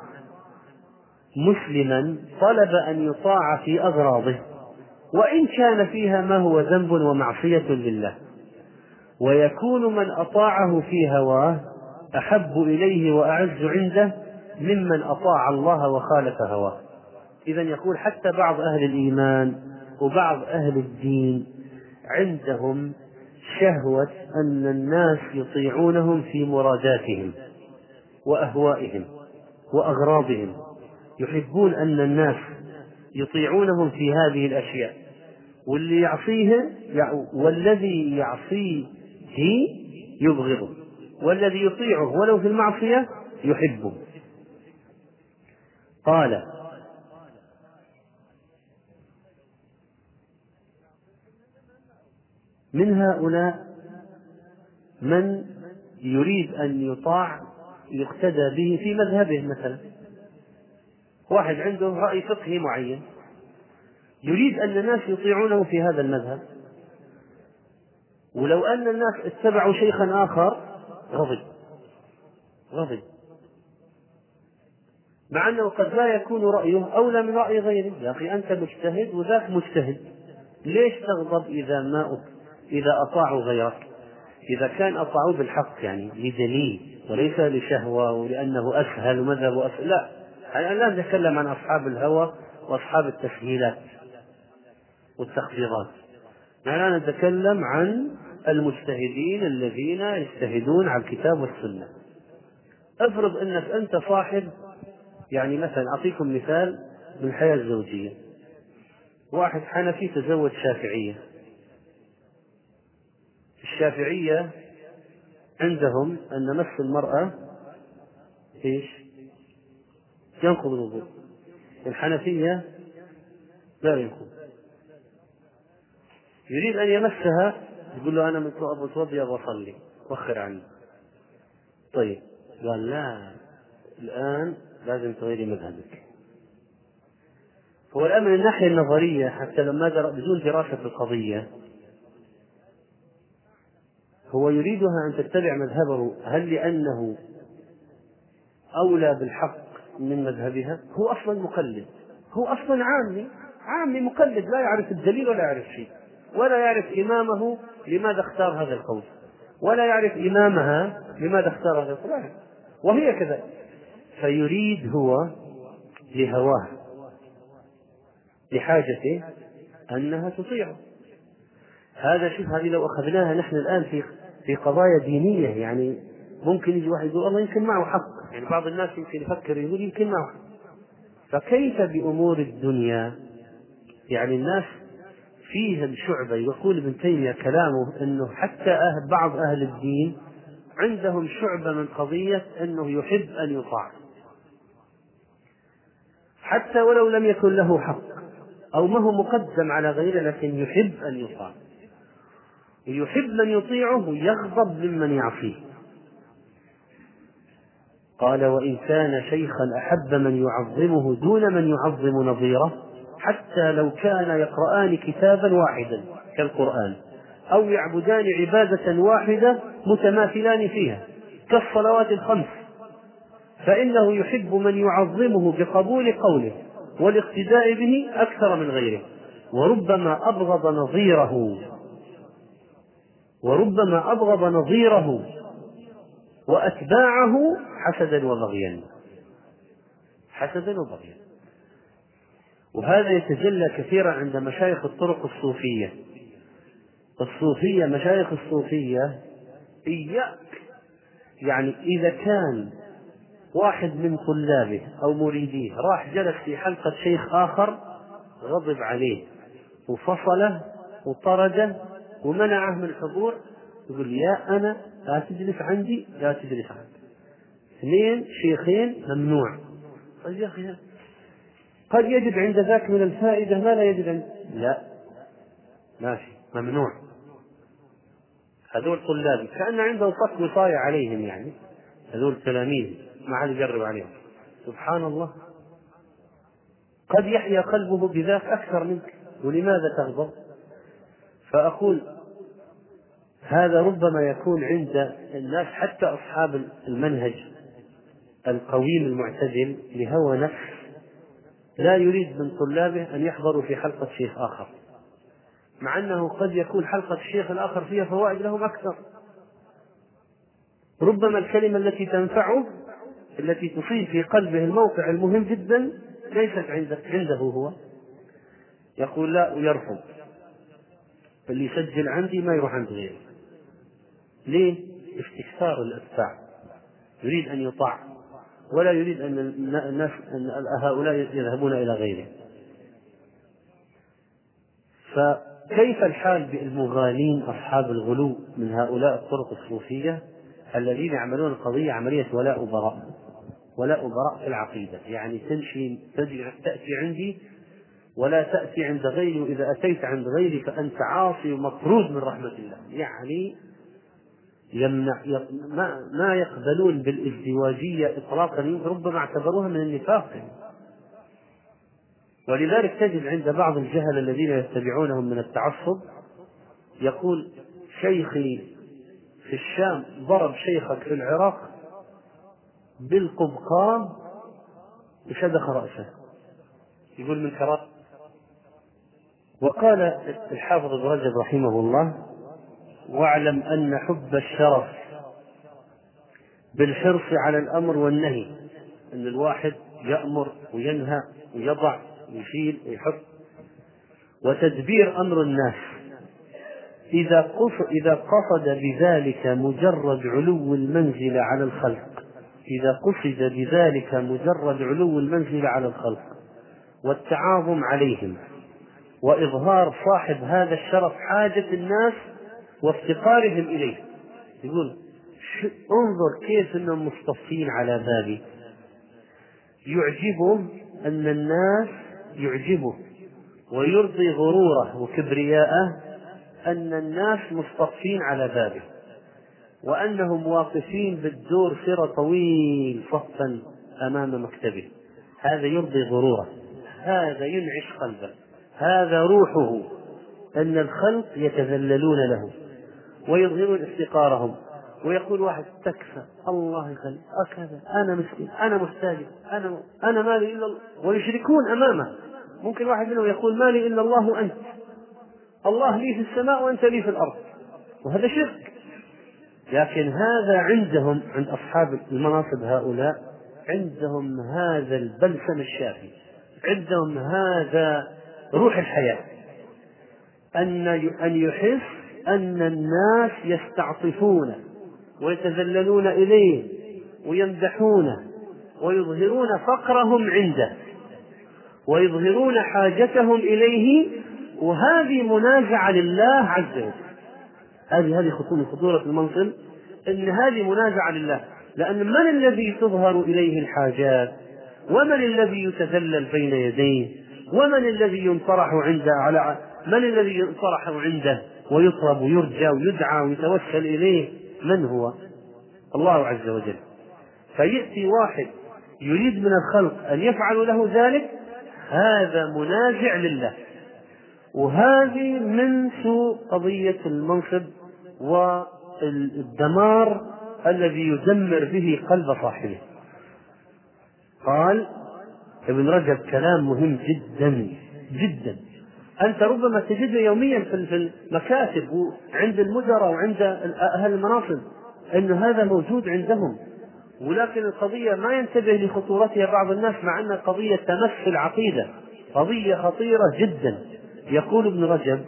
مسلما طلب أن يطاع في أغراضه وإن كان فيها ما هو ذنب ومعصية لله. ويكون من أطاعه في هواه أحب إليه وأعز عنده ممن أطاع الله وخالف هواه. إذا يقول حتى بعض أهل الإيمان وبعض أهل الدين عندهم شهوة أن الناس يطيعونهم في مراداتهم وأهوائهم وأغراضهم. يحبون أن الناس يطيعونهم في هذه الأشياء. واللي يعصيه والذي يعصيه يبغضه. والذي يطيعه ولو في المعصية يحبه. قال من هؤلاء من يريد أن يطاع يقتدى به في مذهبه مثلا. واحد عنده رأي فقهي معين يريد أن الناس يطيعونه في هذا المذهب. ولو أن الناس اتبعوا شيخا آخر غضب. غضب. مع أنه قد لا يكون رأيه أولى من رأي غيره. يا أخي أنت مجتهد وذاك مجتهد. ليش تغضب إذا ما إذا أطاعوا غيرك. إذا كان أطاعوا بالحق يعني لدليل وليس لشهوة ولأنه أسهل ومذهب أسهل لا الآن لا نتكلم عن أصحاب الهوى وأصحاب التسهيلات والتخفيضات. نحن نتكلم عن المجتهدين الذين يجتهدون على الكتاب والسنة. افرض أنك أنت صاحب يعني مثلا أعطيكم مثال من الحياة الزوجية. واحد حنفي تزوج شافعية. الشافعية عندهم أن مس المرأة إيش؟ ينقض الوضوء. الحنفية لا ينقض. يريد أن يمسها يقول له أنا متوضي وأصلي وخر عني. طيب قال لا الآن لازم تغيري مذهبك. هو الآن من الناحية النظرية حتى لما بدون دراسة القضية هو يريدها أن تتبع مذهبه. هل لأنه أولى بالحق من مذهبها؟ هو أصلا مقلد. هو أصلا عامي. عامي مقلد لا يعرف الدليل ولا يعرف شيء. ولا يعرف إمامه لماذا اختار هذا القول. ولا يعرف إمامها لماذا اختار هذا القول. وهي كذلك فيريد هو لهواه لحاجته أنها تطيعه. هذا شوف هذه لو أخذناها نحن الآن في في قضايا دينية يعني ممكن يجي واحد يقول الله يمكن معه حق. يعني بعض الناس يمكن يفكر يقول يمكن معه حق. فكيف بأمور الدنيا؟ يعني الناس فيهم شعبة يقول ابن تيمية كلامه أنه حتى أهل بعض أهل الدين عندهم شعبة من قضية أنه يحب أن يطاع. حتى ولو لم يكن له حق أو ما هو مقدم على غيره لكن يحب أن يطاع. يحب من يطيعه يغضب ممن يعصيه. قال وإن كان شيخا أحب من يعظمه دون من يعظم نظيره حتى لو كان يقرآن كتابا واحدا كالقرآن أو يعبدان عبادة واحدة متماثلان فيها كالصلوات الخمس فإنه يحب من يعظمه بقبول قوله والاقتداء به أكثر من غيره وربما أبغض نظيره. وربما أبغض نظيره وأتباعه حسدا وبغيا. حسدا وبغيا. وهذا يتجلى كثيرا عند مشايخ الطرق الصوفية. الصوفية مشايخ الصوفية إياك. يعني إذا كان واحد من طلابه أو مريديه راح جلس في حلقة شيخ آخر غضب عليه وفصله وطرده ومنعه من الحضور يقول يا أنا لا تجلس عندي لا تجلس عندي. اثنين شيخين ممنوع. قال يا أخي قد يجد عند ذاك من الفائدة ما لا يجد عند؟ لا. ماشي ممنوع. هذول طلابي كأن عندهم صك وصاية عليهم يعني. هذول تلاميذ ما حد يجرب عليهم. سبحان الله. قد يحيا قلبه بذاك أكثر منك ولماذا تغضب؟ فأقول هذا ربما يكون عند الناس حتى أصحاب المنهج القويم المعتدل لهوى نفس لا يريد من طلابه أن يحضروا في حلقة شيخ آخر. مع أنه قد يكون حلقة الشيخ الآخر فيها فوائد لهم أكثر. ربما الكلمة التي تنفعه التي تصيب في قلبه الموقع المهم جدا ليست عنده هو. يقول لا ويرفض. اللي يسجل عندي ما يروح عند غيره ليه؟ استكثار الاتباع يريد أن يطاع ولا يريد أن الناس أن هؤلاء يذهبون إلى غيره. فكيف الحال بالمغالين أصحاب الغلو من هؤلاء الطرق الصوفية الذين يعملون القضية عملية ولاء وبراء؟ ولاء وبراء في العقيدة. يعني تمشي تأتي عندي ولا تأتي عند غيري وإذا أتيت عند غيري فأنت عاصي ومطرود من رحمة الله. يعني يمنع ما, ما يقبلون بالازدواجية إطلاقا ربما اعتبروها من النفاق. ولذلك تجد عند بعض الجهل الذين يتبعونهم من التعصب يقول شيخي في الشام ضرب شيخك في العراق بالقبقاب وشدخ رأسه. يقول من كرامة وقال الحافظ ابن رجب رحمه الله واعلم أن حب الشرف بالحرص على الأمر والنهي أن الواحد يأمر وينهى ويضع ويشيل ويحط وتدبير أمر الناس. إذا قصد, إذا قصد بذلك مجرد علو المنزلة على الخلق إذا قصد بذلك مجرد علو المنزلة على الخلق والتعاظم عليهم وإظهار صاحب هذا الشرف حاجة الناس وافتقارهم إليه. يقول انظر كيف إنهم مصطفين على بابي. يعجبه أن الناس يعجبه ويرضي غروره وكبرياءه أن الناس مصطفين على بابه وأنهم واقفين بالدور سر طويل صفا أمام مكتبه. هذا يرضي غروره هذا ينعش قلبه. هذا روحه أن الخلق يتذللون له ويظهرون افتقارهم ويقول واحد تكفى الله يخلي هكذا أنا مسكين أنا محتاج أنا أنا مالي إلا الله ويشركون أمامه. ممكن واحد منهم يقول مالي إلا الله وأنت. الله لي في السماء وأنت لي في الأرض. وهذا شرك. لكن هذا عندهم عند أصحاب المناصب هؤلاء عندهم هذا البلسم الشافي عندهم هذا روح الحياة. أن أن يحس أن الناس يستعطفونه ويتذللون إليه ويمدحونه ويظهرون فقرهم عنده ويظهرون حاجتهم إليه وهذه منازعة لله عز وجل. هذه هذه خطورة المنصب أن هذه منازعة لله. لأن من الذي تظهر إليه الحاجات؟ ومن الذي يتذلل بين يديه؟ ومن الذي ينطرح عنده على من الذي ينطرح عنده ويطلب ويرجى ويدعى ويتوسل إليه؟ من هو؟ الله عز وجل. فيأتي واحد يريد من الخلق أن يفعلوا له ذلك هذا منازع لله. وهذه من سوء قضية المنصب والدمار الذي يدمر به قلب صاحبه. قال ابن رجب كلام مهم جدا جدا. أنت ربما تجده يوميا في المكاتب وعند المدراء وعند أهل المناصب أن هذا موجود عندهم. ولكن القضية ما ينتبه لخطورتها بعض الناس مع أن القضية تمس العقيدة. قضية خطيرة جدا. يقول ابن رجب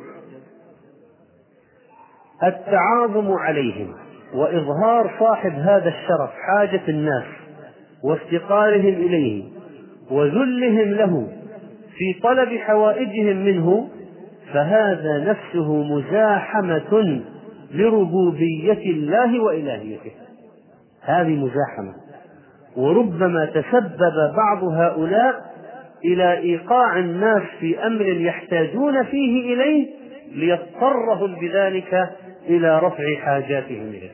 التعاظم عليهم وإظهار صاحب هذا الشرف حاجة الناس وافتقارهم إليه وذلهم له في طلب حوائجهم منه فهذا نفسه مزاحمة لربوبية الله وإلهيته. هذه مزاحمة. وربما تسبب بعض هؤلاء إلى إيقاع الناس في أمر يحتاجون فيه إليه ليضطرهم بذلك إلى رفع حاجاتهم إليه.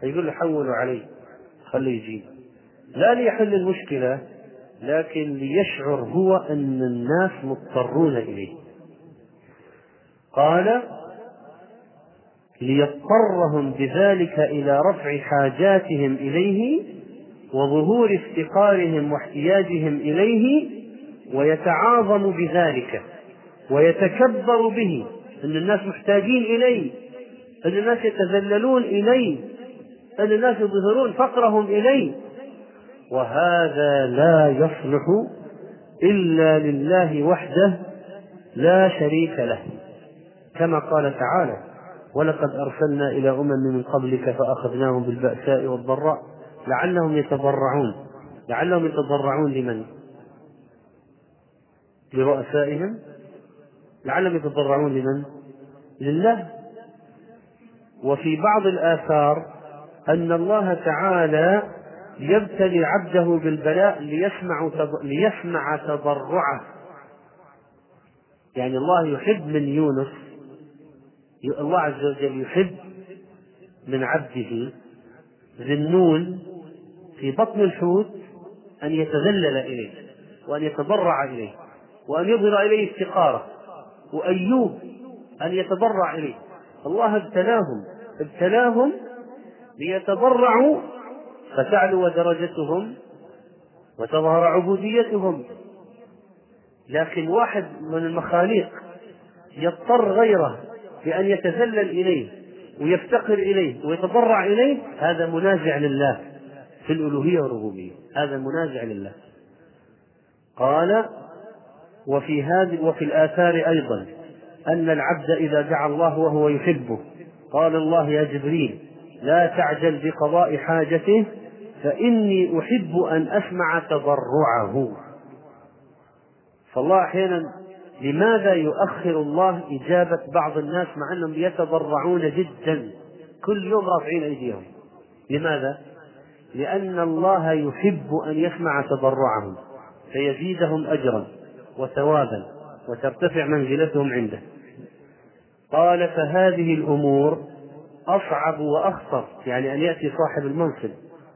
فيقول له حولوا عليه خليه يجيب. لا ليحل المشكلة لكن ليشعر هو أن الناس مضطرون إليه. قال ليضطرهم بذلك إلى رفع حاجاتهم إليه وظهور افتقارهم واحتياجهم إليه ويتعاظم بذلك ويتكبر به أن الناس محتاجين إليه أن الناس يتذللون إليه أن الناس يظهرون فقرهم إليه. وهذا لا يصلح إلا لله وحده لا شريك له كما قال تعالى ولقد أرسلنا إلى أمم من قبلك فأخذناهم بالبأساء والضراء لعلهم يتضرعون لعلهم يتضرعون لمن؟ لرؤسائهم لعلهم يتضرعون لمن؟ لله وفي بعض الآثار أن الله تعالى يبتلي عبده بالبلاء ليسمع ليسمع تضرعه. يعني الله يحب من يونس الله عز وجل يحب من عبده ذي النون في بطن الحوت أن يتذلل إليه وأن يتضرع إليه وأن يظهر إليه افتقاره وأيوب أن يتضرع إليه. الله ابتلاهم ابتلاهم ليتضرعوا فتعلو درجتهم وتظهر عبوديتهم. لكن واحد من المخاليق يضطر غيره بأن يتذلل إليه ويفتقر إليه ويتضرع إليه هذا منازع لله في الألوهية والربوبية. هذا منازع لله. قال وفي هذه وفي الآثار أيضا أن العبد إذا دعا الله وهو يحبه قال الله يا جبريل لا تعجل بقضاء حاجته فإني أحب أن أسمع تضرعه. فالله أحيانا لماذا يؤخر الله إجابة بعض الناس مع أنهم يتضرعون جدا؟ كل يوم رافعين أيديهم. لماذا؟ لأن الله يحب أن يسمع تضرعهم فيزيدهم أجرا وثوابا وترتفع منزلتهم عنده. قال فهذه الأمور أصعب وأخطر يعني أن يأتي صاحب المنصب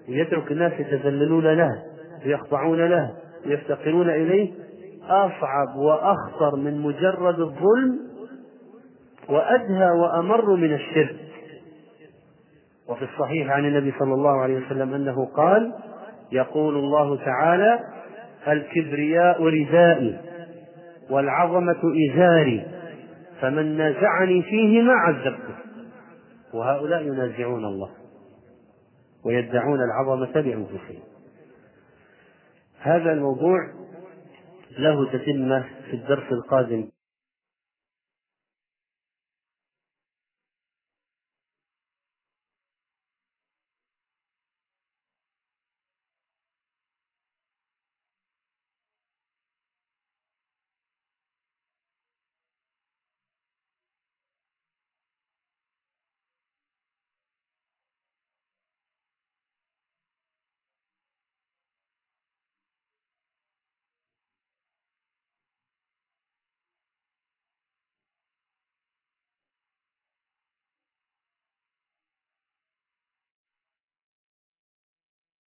ويترك الناس يتذللون له ويخضعون له ويفتقرون إليه أصعب وأخطر من مجرد الظلم وأدهى وأمر من الشرك. وفي الصحيح عن النبي صلى الله عليه وسلم أنه قال يقول الله تعالى الكبرياء ردائي والعظمة إزاري فمن نازعني فيهما عذبته. وهؤلاء ينازعون الله ويدعون العظمة لأنفسهم. هذا الموضوع له تتمة في الدرس القادم.